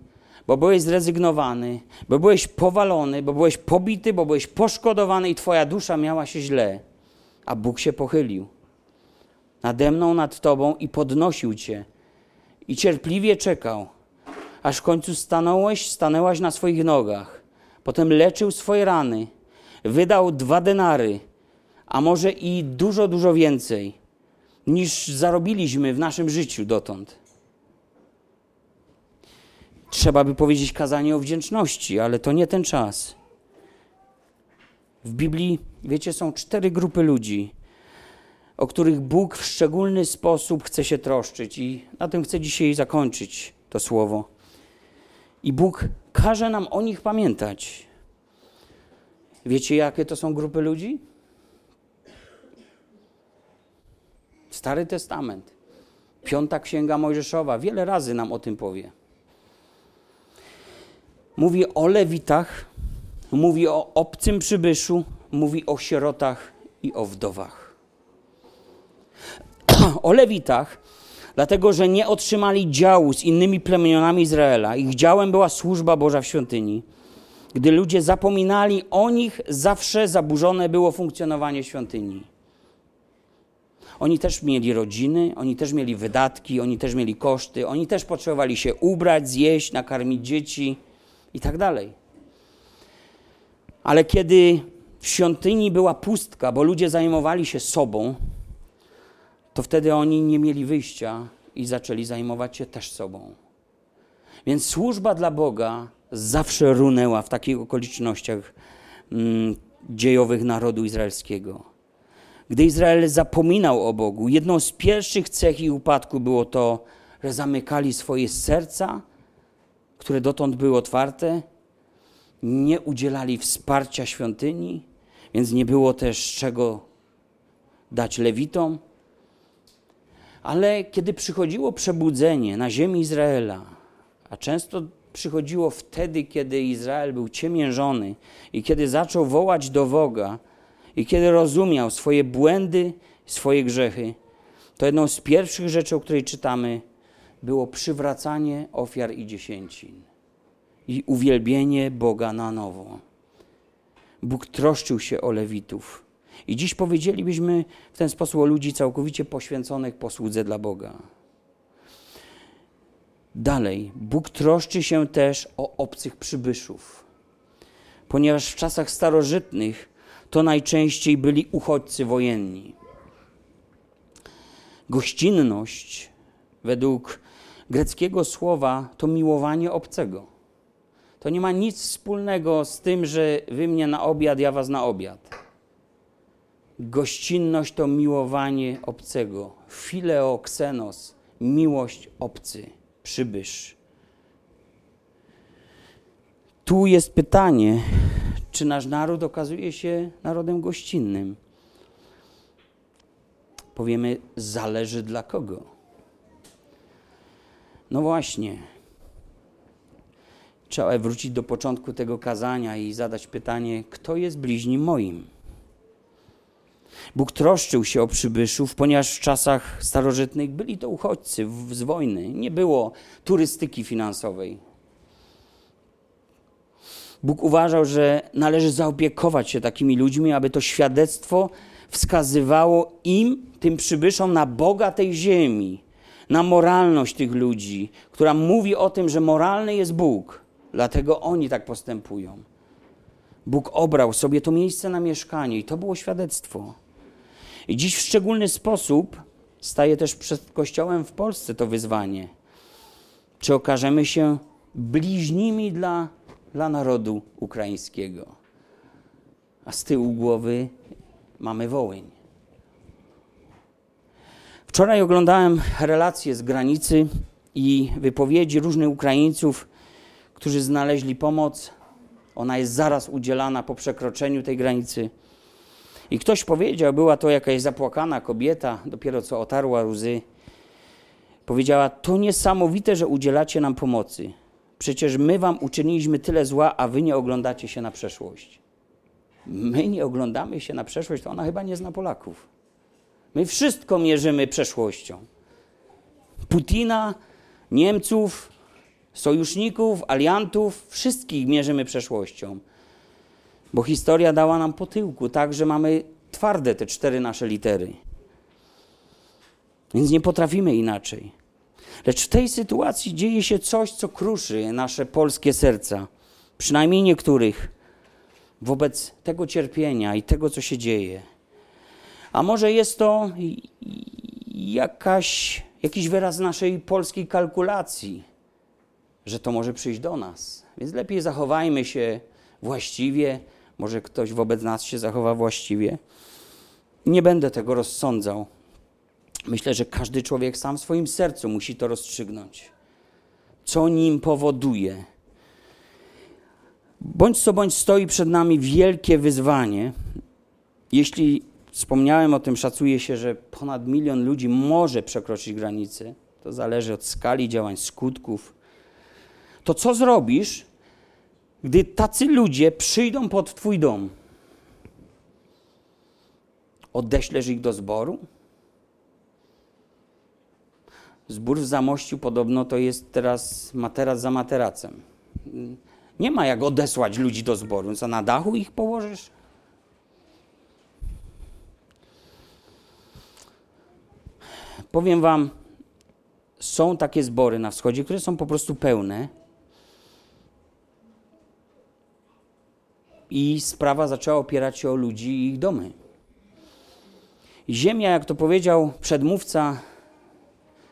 bo byłeś zrezygnowany, bo byłeś powalony, bo byłeś pobity, bo byłeś poszkodowany i twoja dusza miała się źle. A Bóg się pochylił nade mną, nad tobą i podnosił cię. I cierpliwie czekał, aż w końcu stanąłeś, stanęłaś na swoich nogach. Potem leczył swoje rany, wydał dwa denary, a może i dużo, dużo więcej, niż zarobiliśmy w naszym życiu dotąd. Trzeba by powiedzieć kazanie o wdzięczności, ale to nie ten czas. W Biblii, wiecie, są cztery grupy ludzi, o których Bóg w szczególny sposób chce się troszczyć, i na tym chcę dzisiaj zakończyć to słowo. I Bóg każe nam o nich pamiętać. Wiecie, jakie to są grupy ludzi? Stary Testament, Piąta Księga Mojżeszowa, wiele razy nam o tym powie. Mówi o lewitach, mówi o obcym przybyszu, mówi o sierotach i o wdowach. o lewitach, dlatego że nie otrzymali działu z innymi plemionami Izraela. Ich działem była służba Boża w świątyni. Gdy ludzie zapominali o nich, zawsze zaburzone było funkcjonowanie świątyni. Oni też mieli rodziny, oni też mieli wydatki, oni też mieli koszty, oni też potrzebowali się ubrać, zjeść, nakarmić dzieci i tak dalej. Ale kiedy w świątyni była pustka, bo ludzie zajmowali się sobą, to wtedy oni nie mieli wyjścia i zaczęli zajmować się też sobą. Więc służba dla Boga zawsze runęła w takich okolicznościach mm, dziejowych narodu izraelskiego. Gdy Izrael zapominał o Bogu, jedną z pierwszych cech ich upadku było to, że zamykali swoje serca które dotąd były otwarte, nie udzielali wsparcia świątyni, więc nie było też czego dać lewitom. Ale kiedy przychodziło przebudzenie na ziemi Izraela, a często przychodziło wtedy, kiedy Izrael był ciemiężony i kiedy zaczął wołać do Boga i kiedy rozumiał swoje błędy, swoje grzechy, to jedną z pierwszych rzeczy, o której czytamy, było przywracanie ofiar i dziesięcin i uwielbienie Boga na nowo. Bóg troszczył się o Lewitów. I dziś powiedzielibyśmy w ten sposób o ludzi całkowicie poświęconych posłudze dla Boga. Dalej, Bóg troszczy się też o obcych przybyszów, ponieważ w czasach starożytnych to najczęściej byli uchodźcy wojenni. Gościnność według greckiego słowa to miłowanie obcego. To nie ma nic wspólnego z tym, że wy mnie na obiad, ja was na obiad. Gościnność to miłowanie obcego. Fileo, ksenos, miłość obcy, przybysz. Tu jest pytanie, czy nasz naród okazuje się narodem gościnnym? Powiemy, zależy dla kogo. No właśnie. trzeba wrócić do początku tego kazania i zadać pytanie, kto jest bliźnim moim? Bóg troszczył się o przybyszów, ponieważ w czasach starożytnych byli to uchodźcy z wojny. Nie było turystyki finansowej. Bóg uważał, że należy zaopiekować się takimi ludźmi, aby to świadectwo wskazywało im, tym przybyszom, na Boga tej ziemi, na moralność tych ludzi, która mówi o tym, że moralny jest Bóg. Dlatego oni tak postępują. Bóg obrał sobie to miejsce na mieszkanie i to było świadectwo. I dziś w szczególny sposób staje też przed Kościołem w Polsce to wyzwanie. Czy okażemy się bliźnimi dla, dla narodu ukraińskiego? A z tyłu głowy mamy Wołyń. Wczoraj oglądałem relacje z granicy i wypowiedzi różnych Ukraińców, którzy znaleźli pomoc. Ona jest zaraz udzielana po przekroczeniu tej granicy. I ktoś powiedział, była to jakaś zapłakana kobieta, dopiero co otarła łzy. Powiedziała: To niesamowite, że udzielacie nam pomocy. Przecież my wam uczyniliśmy tyle zła, a wy nie oglądacie się na przeszłość. My nie oglądamy się na przeszłość, to ona chyba nie zna Polaków. My wszystko mierzymy przeszłością. Putina, Niemców, sojuszników, aliantów, wszystkich mierzymy przeszłością. Bo historia dała nam po tyłku, tak, że mamy twarde te cztery nasze litery. Więc nie potrafimy inaczej. Lecz w tej sytuacji dzieje się coś, co kruszy nasze polskie serca, przynajmniej niektórych, wobec tego cierpienia i tego, co się dzieje. A może jest to jakaś, jakiś wyraz naszej polskiej kalkulacji, że to może przyjść do nas. Więc lepiej zachowajmy się właściwie, może ktoś wobec nas się zachowa właściwie. Nie będę tego rozsądzał. Myślę, że każdy człowiek sam w swoim sercu musi to rozstrzygnąć. Co nim powoduje? Bądź co bądź stoi przed nami wielkie wyzwanie. Jeśli wspomniałem o tym, szacuje się, że ponad milion ludzi może przekroczyć granicę. To zależy od skali działań, skutków. To co zrobisz, gdy tacy ludzie przyjdą pod Twój dom? Odeślesz ich do zboru? Zbór w Zamościu podobno to jest teraz materac za materacem. Nie ma jak odesłać ludzi do zboru. Co, na dachu ich położysz? Powiem wam, są takie zbory na wschodzie, które są po prostu pełne i sprawa zaczęła opierać się o ludzi i ich domy. Ziemia, jak to powiedział przedmówca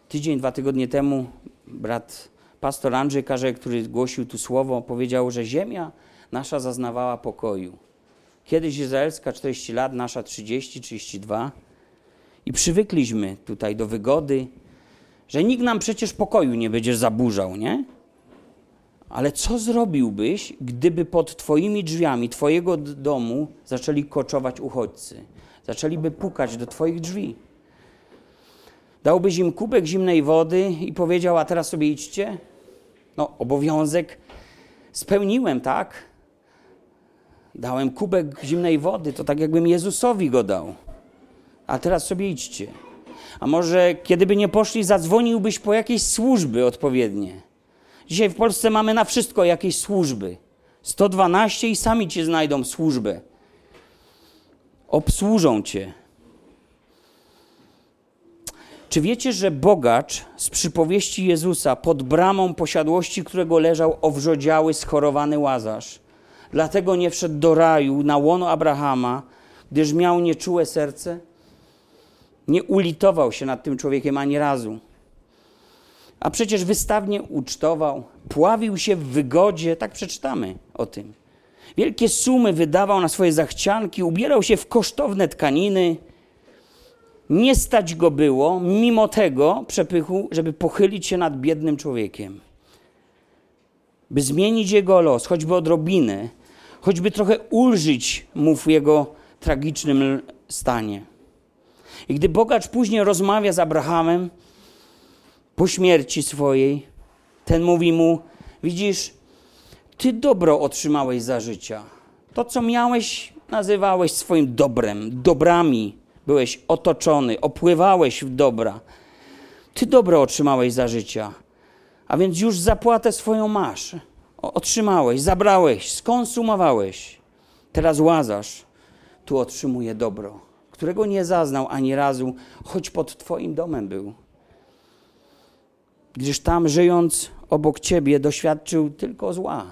tydzień, dwa tygodnie temu, brat pastor Andrzej Karze, który głosił tu słowo, powiedział, że ziemia nasza zaznawała pokoju. Kiedyś izraelska 40 lat, nasza 30, 32. I przywykliśmy tutaj do wygody, że nikt nam przecież pokoju nie będzie zaburzał, nie? Ale co zrobiłbyś, gdyby pod Twoimi drzwiami, Twojego domu zaczęli koczować uchodźcy? Zaczęliby pukać do Twoich drzwi. Dałbyś im kubek zimnej wody i powiedział: A teraz sobie idźcie? No, obowiązek spełniłem, tak? Dałem kubek zimnej wody, to tak jakbym Jezusowi go dał. A teraz sobie idźcie. A może kiedyby nie poszli, zadzwoniłbyś po jakieś służby odpowiednie. Dzisiaj w Polsce mamy na wszystko jakieś służby. 112 i sami ci znajdą służbę. Obsłużą cię. Czy wiecie, że bogacz z przypowieści Jezusa pod bramą posiadłości, którego leżał owrzodziały, schorowany łazarz, dlatego nie wszedł do raju na łono Abrahama, gdyż miał nieczułe serce? Nie ulitował się nad tym człowiekiem ani razu. A przecież wystawnie ucztował, pławił się w wygodzie, tak przeczytamy o tym. Wielkie sumy wydawał na swoje zachcianki, ubierał się w kosztowne tkaniny. Nie stać go było, mimo tego przepychu, żeby pochylić się nad biednym człowiekiem. By zmienić jego los, choćby odrobinę, choćby trochę ulżyć mu w jego tragicznym stanie. I gdy bogacz później rozmawia z Abrahamem po śmierci swojej, ten mówi mu: Widzisz, Ty dobro otrzymałeś za życia. To, co miałeś, nazywałeś swoim dobrem, dobrami. Byłeś otoczony, opływałeś w dobra. Ty dobro otrzymałeś za życia. A więc już zapłatę swoją masz. Otrzymałeś, zabrałeś, skonsumowałeś. Teraz łazarz tu otrzymuje dobro, którego nie zaznał ani razu, choć pod Twoim domem był. Gdyż tam żyjąc obok Ciebie doświadczył tylko zła.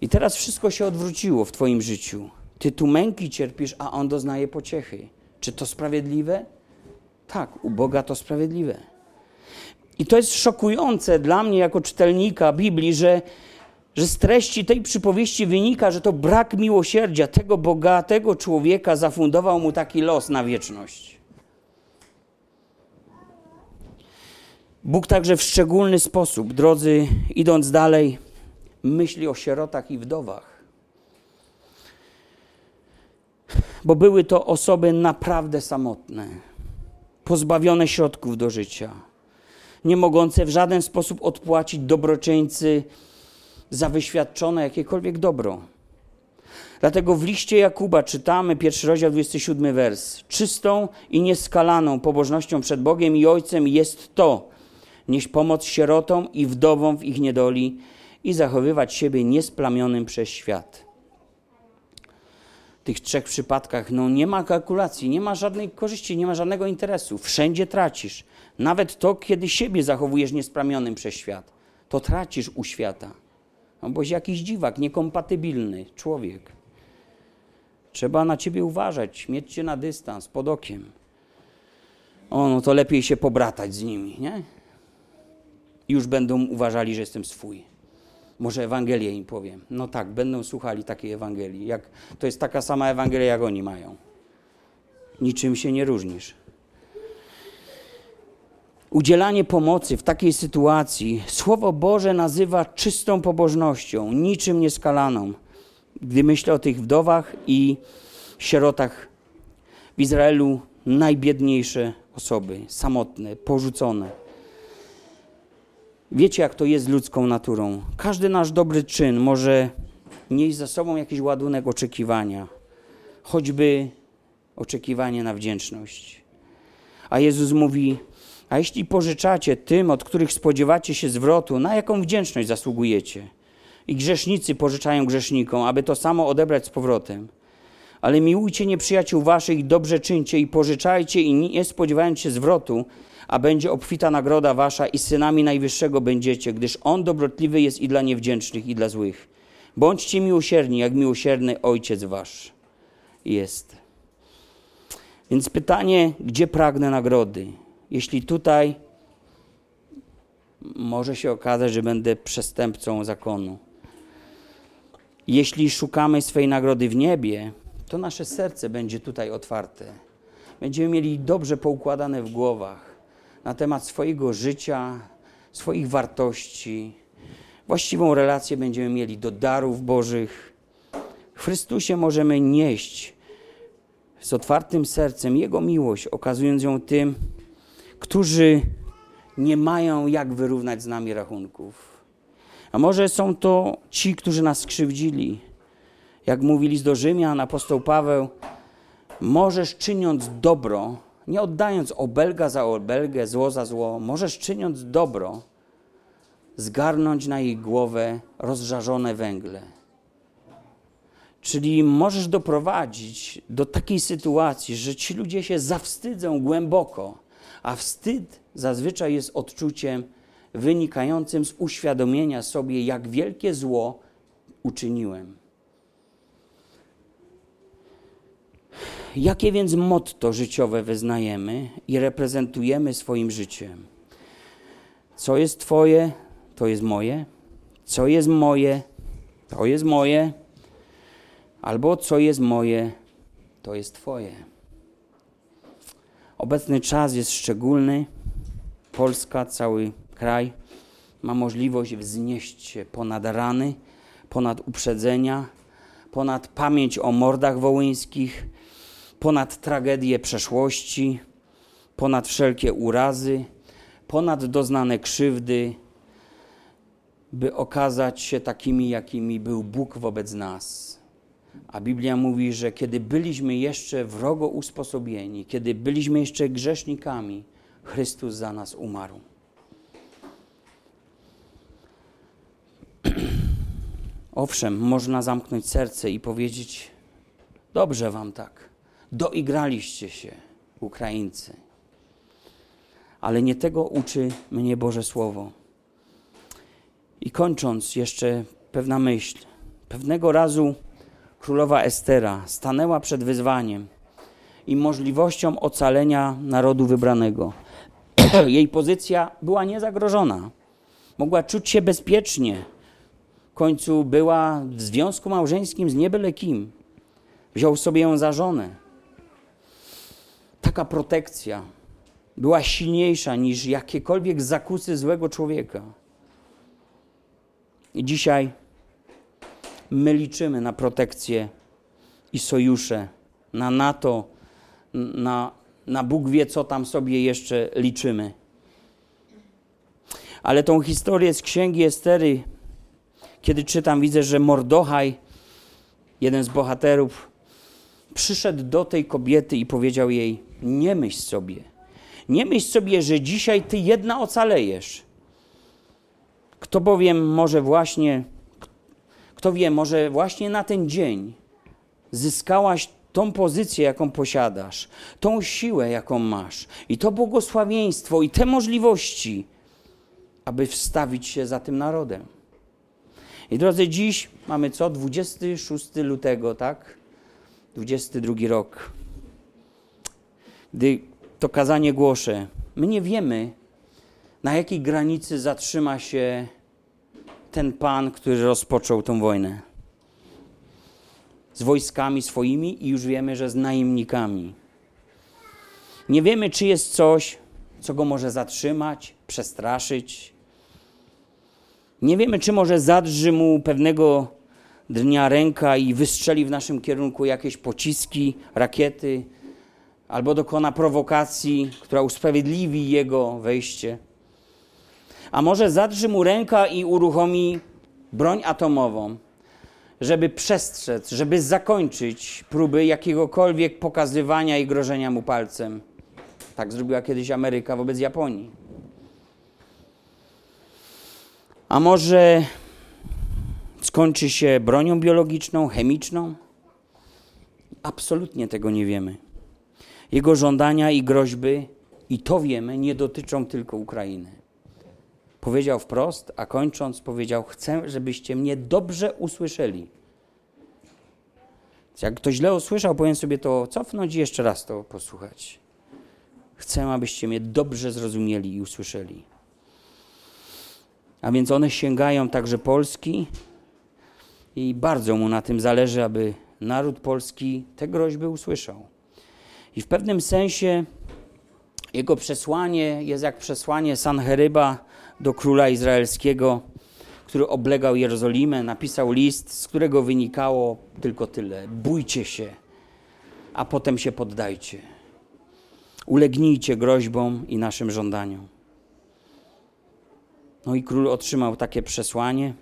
I teraz wszystko się odwróciło w Twoim życiu. Ty tu męki cierpisz, a on doznaje pociechy. Czy to sprawiedliwe? Tak, u Boga to sprawiedliwe. I to jest szokujące dla mnie jako czytelnika Biblii, że, że z treści tej przypowieści wynika, że to brak miłosierdzia tego bogatego człowieka zafundował mu taki los na wieczność. Bóg także w szczególny sposób, drodzy, idąc dalej, myśli o sierotach i wdowach. Bo były to osoby naprawdę samotne, pozbawione środków do życia, nie mogące w żaden sposób odpłacić dobroczyńcy za wyświadczone jakiekolwiek dobro. Dlatego w liście Jakuba czytamy, pierwszy rozdział, 27 wers. Czystą i nieskalaną pobożnością przed Bogiem i Ojcem jest to, nieść pomoc sierotom i wdowom w ich niedoli i zachowywać siebie niesplamionym przez świat. W tych trzech przypadkach no, nie ma kalkulacji, nie ma żadnej korzyści, nie ma żadnego interesu. Wszędzie tracisz. Nawet to, kiedy siebie zachowujesz niesplamionym przez świat, to tracisz u świata. No boś jakiś dziwak, niekompatybilny człowiek. Trzeba na ciebie uważać, mieć cię na dystans, pod okiem. O, no to lepiej się pobratać z nimi, nie? Już będą uważali, że jestem swój. Może Ewangelię im powiem. No tak, będą słuchali takiej Ewangelii. Jak, to jest taka sama Ewangelia, jak oni mają. Niczym się nie różnisz. Udzielanie pomocy w takiej sytuacji Słowo Boże nazywa czystą pobożnością, niczym nieskalaną. Gdy myślę o tych wdowach i sierotach w Izraelu, najbiedniejsze osoby, samotne, porzucone. Wiecie, jak to jest z ludzką naturą. Każdy nasz dobry czyn może nieść za sobą jakiś ładunek oczekiwania, choćby oczekiwanie na wdzięczność. A Jezus mówi: A jeśli pożyczacie tym, od których spodziewacie się zwrotu, na jaką wdzięczność zasługujecie? I grzesznicy pożyczają grzesznikom, aby to samo odebrać z powrotem. Ale miłujcie nieprzyjaciół waszych, dobrze czyńcie i pożyczajcie, i nie spodziewając się zwrotu, a będzie obfita nagroda wasza i synami Najwyższego będziecie, gdyż On dobrotliwy jest i dla niewdzięcznych, i dla złych. Bądźcie miłosierni, jak miłosierny Ojciec wasz jest. Więc pytanie, gdzie pragnę nagrody? Jeśli tutaj może się okazać, że będę przestępcą zakonu. Jeśli szukamy swej nagrody w niebie, to nasze serce będzie tutaj otwarte. Będziemy mieli dobrze poukładane w głowach na temat swojego życia, swoich wartości. Właściwą relację będziemy mieli do darów Bożych. W Chrystusie możemy nieść z otwartym sercem Jego miłość, okazując ją tym, którzy nie mają jak wyrównać z nami rachunków. A może są to ci, którzy nas skrzywdzili. Jak mówili do Rzymian apostoł Paweł, możesz czyniąc dobro, nie oddając obelga za obelgę, zło za zło, możesz czyniąc dobro, zgarnąć na jej głowę rozżarzone węgle. Czyli możesz doprowadzić do takiej sytuacji, że ci ludzie się zawstydzą głęboko, a wstyd zazwyczaj jest odczuciem wynikającym z uświadomienia sobie, jak wielkie zło uczyniłem. Jakie więc motto życiowe wyznajemy i reprezentujemy swoim życiem? Co jest Twoje, to jest moje. Co jest moje, to jest moje. Albo co jest moje, to jest Twoje. Obecny czas jest szczególny. Polska, cały kraj ma możliwość wznieść się ponad rany, ponad uprzedzenia, ponad pamięć o mordach wołyńskich ponad tragedię przeszłości, ponad wszelkie urazy, ponad doznane krzywdy, by okazać się takimi, jakimi był Bóg wobec nas. A Biblia mówi, że kiedy byliśmy jeszcze wrogo usposobieni, kiedy byliśmy jeszcze grzesznikami, Chrystus za nas umarł. Owszem, można zamknąć serce i powiedzieć: Dobrze wam tak, doigraliście się, Ukraińcy. Ale nie tego uczy mnie Boże Słowo. I kończąc, jeszcze pewna myśl. Pewnego razu królowa Estera stanęła przed wyzwaniem i możliwością ocalenia narodu wybranego. Jej pozycja była niezagrożona. Mogła czuć się bezpiecznie. W końcu była w związku małżeńskim z niebyle kim. Wziął sobie ją za żonę. Taka protekcja była silniejsza niż jakiekolwiek zakusy złego człowieka. I dzisiaj my liczymy na protekcję i sojusze, na NATO, na, na Bóg wie, co tam sobie jeszcze liczymy. Ale tą historię z księgi Estery, kiedy czytam, widzę, że Mordochaj, jeden z bohaterów, przyszedł do tej kobiety i powiedział jej: Nie myśl sobie, nie myśl sobie, że dzisiaj ty jedna ocalejesz. Kto bowiem może właśnie, kto wie, może właśnie na ten dzień zyskałaś tą pozycję, jaką posiadasz, tą siłę, jaką masz, i to błogosławieństwo, i te możliwości, aby wstawić się za tym narodem. I drodzy, dziś mamy co? 26 lutego, tak? 22 rok. Gdy to kazanie głoszę, my nie wiemy, na jakiej granicy zatrzyma się ten pan, który rozpoczął tą wojnę. Z wojskami swoimi i już wiemy, że z najemnikami. Nie wiemy, czy jest coś, co go może zatrzymać, przestraszyć. Nie wiemy, czy może zadrży mu pewnego dnia ręka i wystrzeli w naszym kierunku jakieś pociski, rakiety, albo dokona prowokacji, która usprawiedliwi jego wejście. A może zadrży mu ręka i uruchomi broń atomową, żeby przestrzec, żeby zakończyć próby jakiegokolwiek pokazywania i grożenia mu palcem. Tak zrobiła kiedyś Ameryka wobec Japonii. A może skończy się bronią biologiczną, chemiczną? Absolutnie tego nie wiemy. Jego żądania i groźby, i to wiemy, nie dotyczą tylko Ukrainy. Powiedział wprost, a kończąc powiedział: Chcę, żebyście mnie dobrze usłyszeli. Jak ktoś źle usłyszał, powinien sobie to cofnąć i jeszcze raz to posłuchać. Chcę, abyście mnie dobrze zrozumieli i usłyszeli. A więc one sięgają także Polski i bardzo mu na tym zależy, aby naród polski te groźby usłyszał. I w pewnym sensie jego przesłanie jest jak przesłanie Sanheryba do króla izraelskiego, który oblegał Jerozolimę, napisał list, z którego wynikało tylko tyle: bójcie się, a potem się poddajcie. Ulegnijcie groźbom i naszym żądaniom. No i król otrzymał takie przesłanie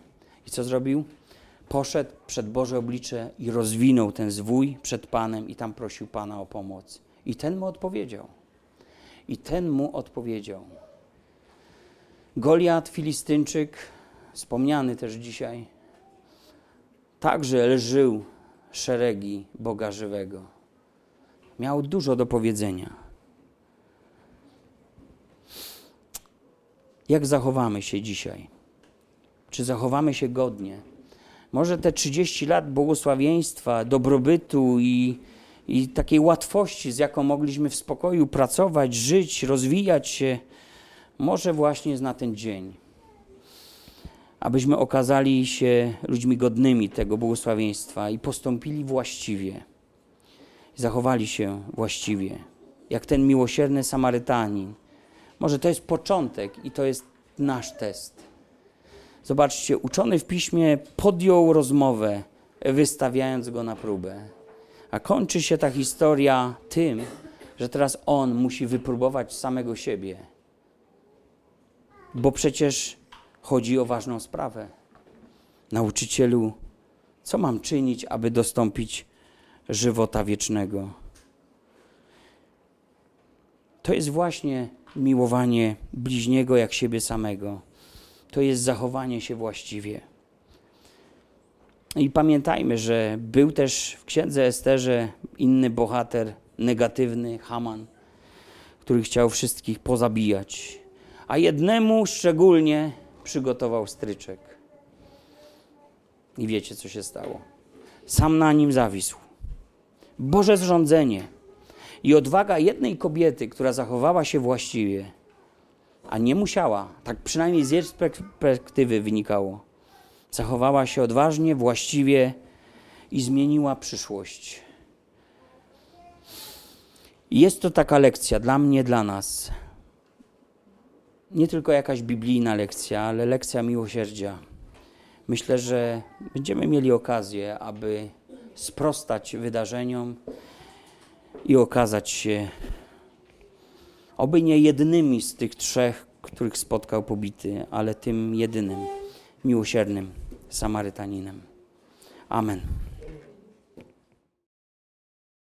i co zrobił? Poszedł przed Boże oblicze i rozwinął ten zwój przed Panem i tam prosił Pana o pomoc. I ten mu odpowiedział. I ten mu odpowiedział. Goliat, Filistynczyk, wspomniany też dzisiaj, także lżył szeregi Boga żywego. Miał dużo do powiedzenia. Jak zachowamy się dzisiaj? Czy zachowamy się godnie? Może te 30 lat błogosławieństwa, dobrobytu i, i takiej łatwości, z jaką mogliśmy w spokoju pracować, żyć, rozwijać się, może właśnie na ten dzień. Abyśmy okazali się ludźmi godnymi tego błogosławieństwa i postąpili właściwie, zachowali się właściwie, jak ten miłosierny Samarytanin. Może to jest początek i to jest nasz test. Zobaczcie, uczony w piśmie podjął rozmowę, wystawiając go na próbę. A kończy się ta historia tym, że teraz on musi wypróbować samego siebie bo przecież chodzi o ważną sprawę. Nauczycielu, co mam czynić, aby dostąpić żywota wiecznego? To jest właśnie miłowanie bliźniego jak siebie samego. To jest zachowanie się właściwie. I pamiętajmy, że był też w księdze Esterze inny bohater negatywny, Haman, który chciał wszystkich pozabijać, a jednemu szczególnie przygotował stryczek. I wiecie, co się stało. Sam na nim zawisł. Boże zrządzenie i odwaga jednej kobiety, która zachowała się właściwie, a nie musiała, tak przynajmniej z jej perspektywy wynikało, zachowała się odważnie, właściwie i zmieniła przyszłość. Jest to taka lekcja dla mnie, dla nas. Nie tylko jakaś biblijna lekcja, ale lekcja miłosierdzia. Myślę, że będziemy mieli okazję, aby sprostać wydarzeniom i okazać się oby nie jednymi z tych trzech, których spotkał pobity, ale tym jedynym, miłosiernym Samarytaninem. Amen.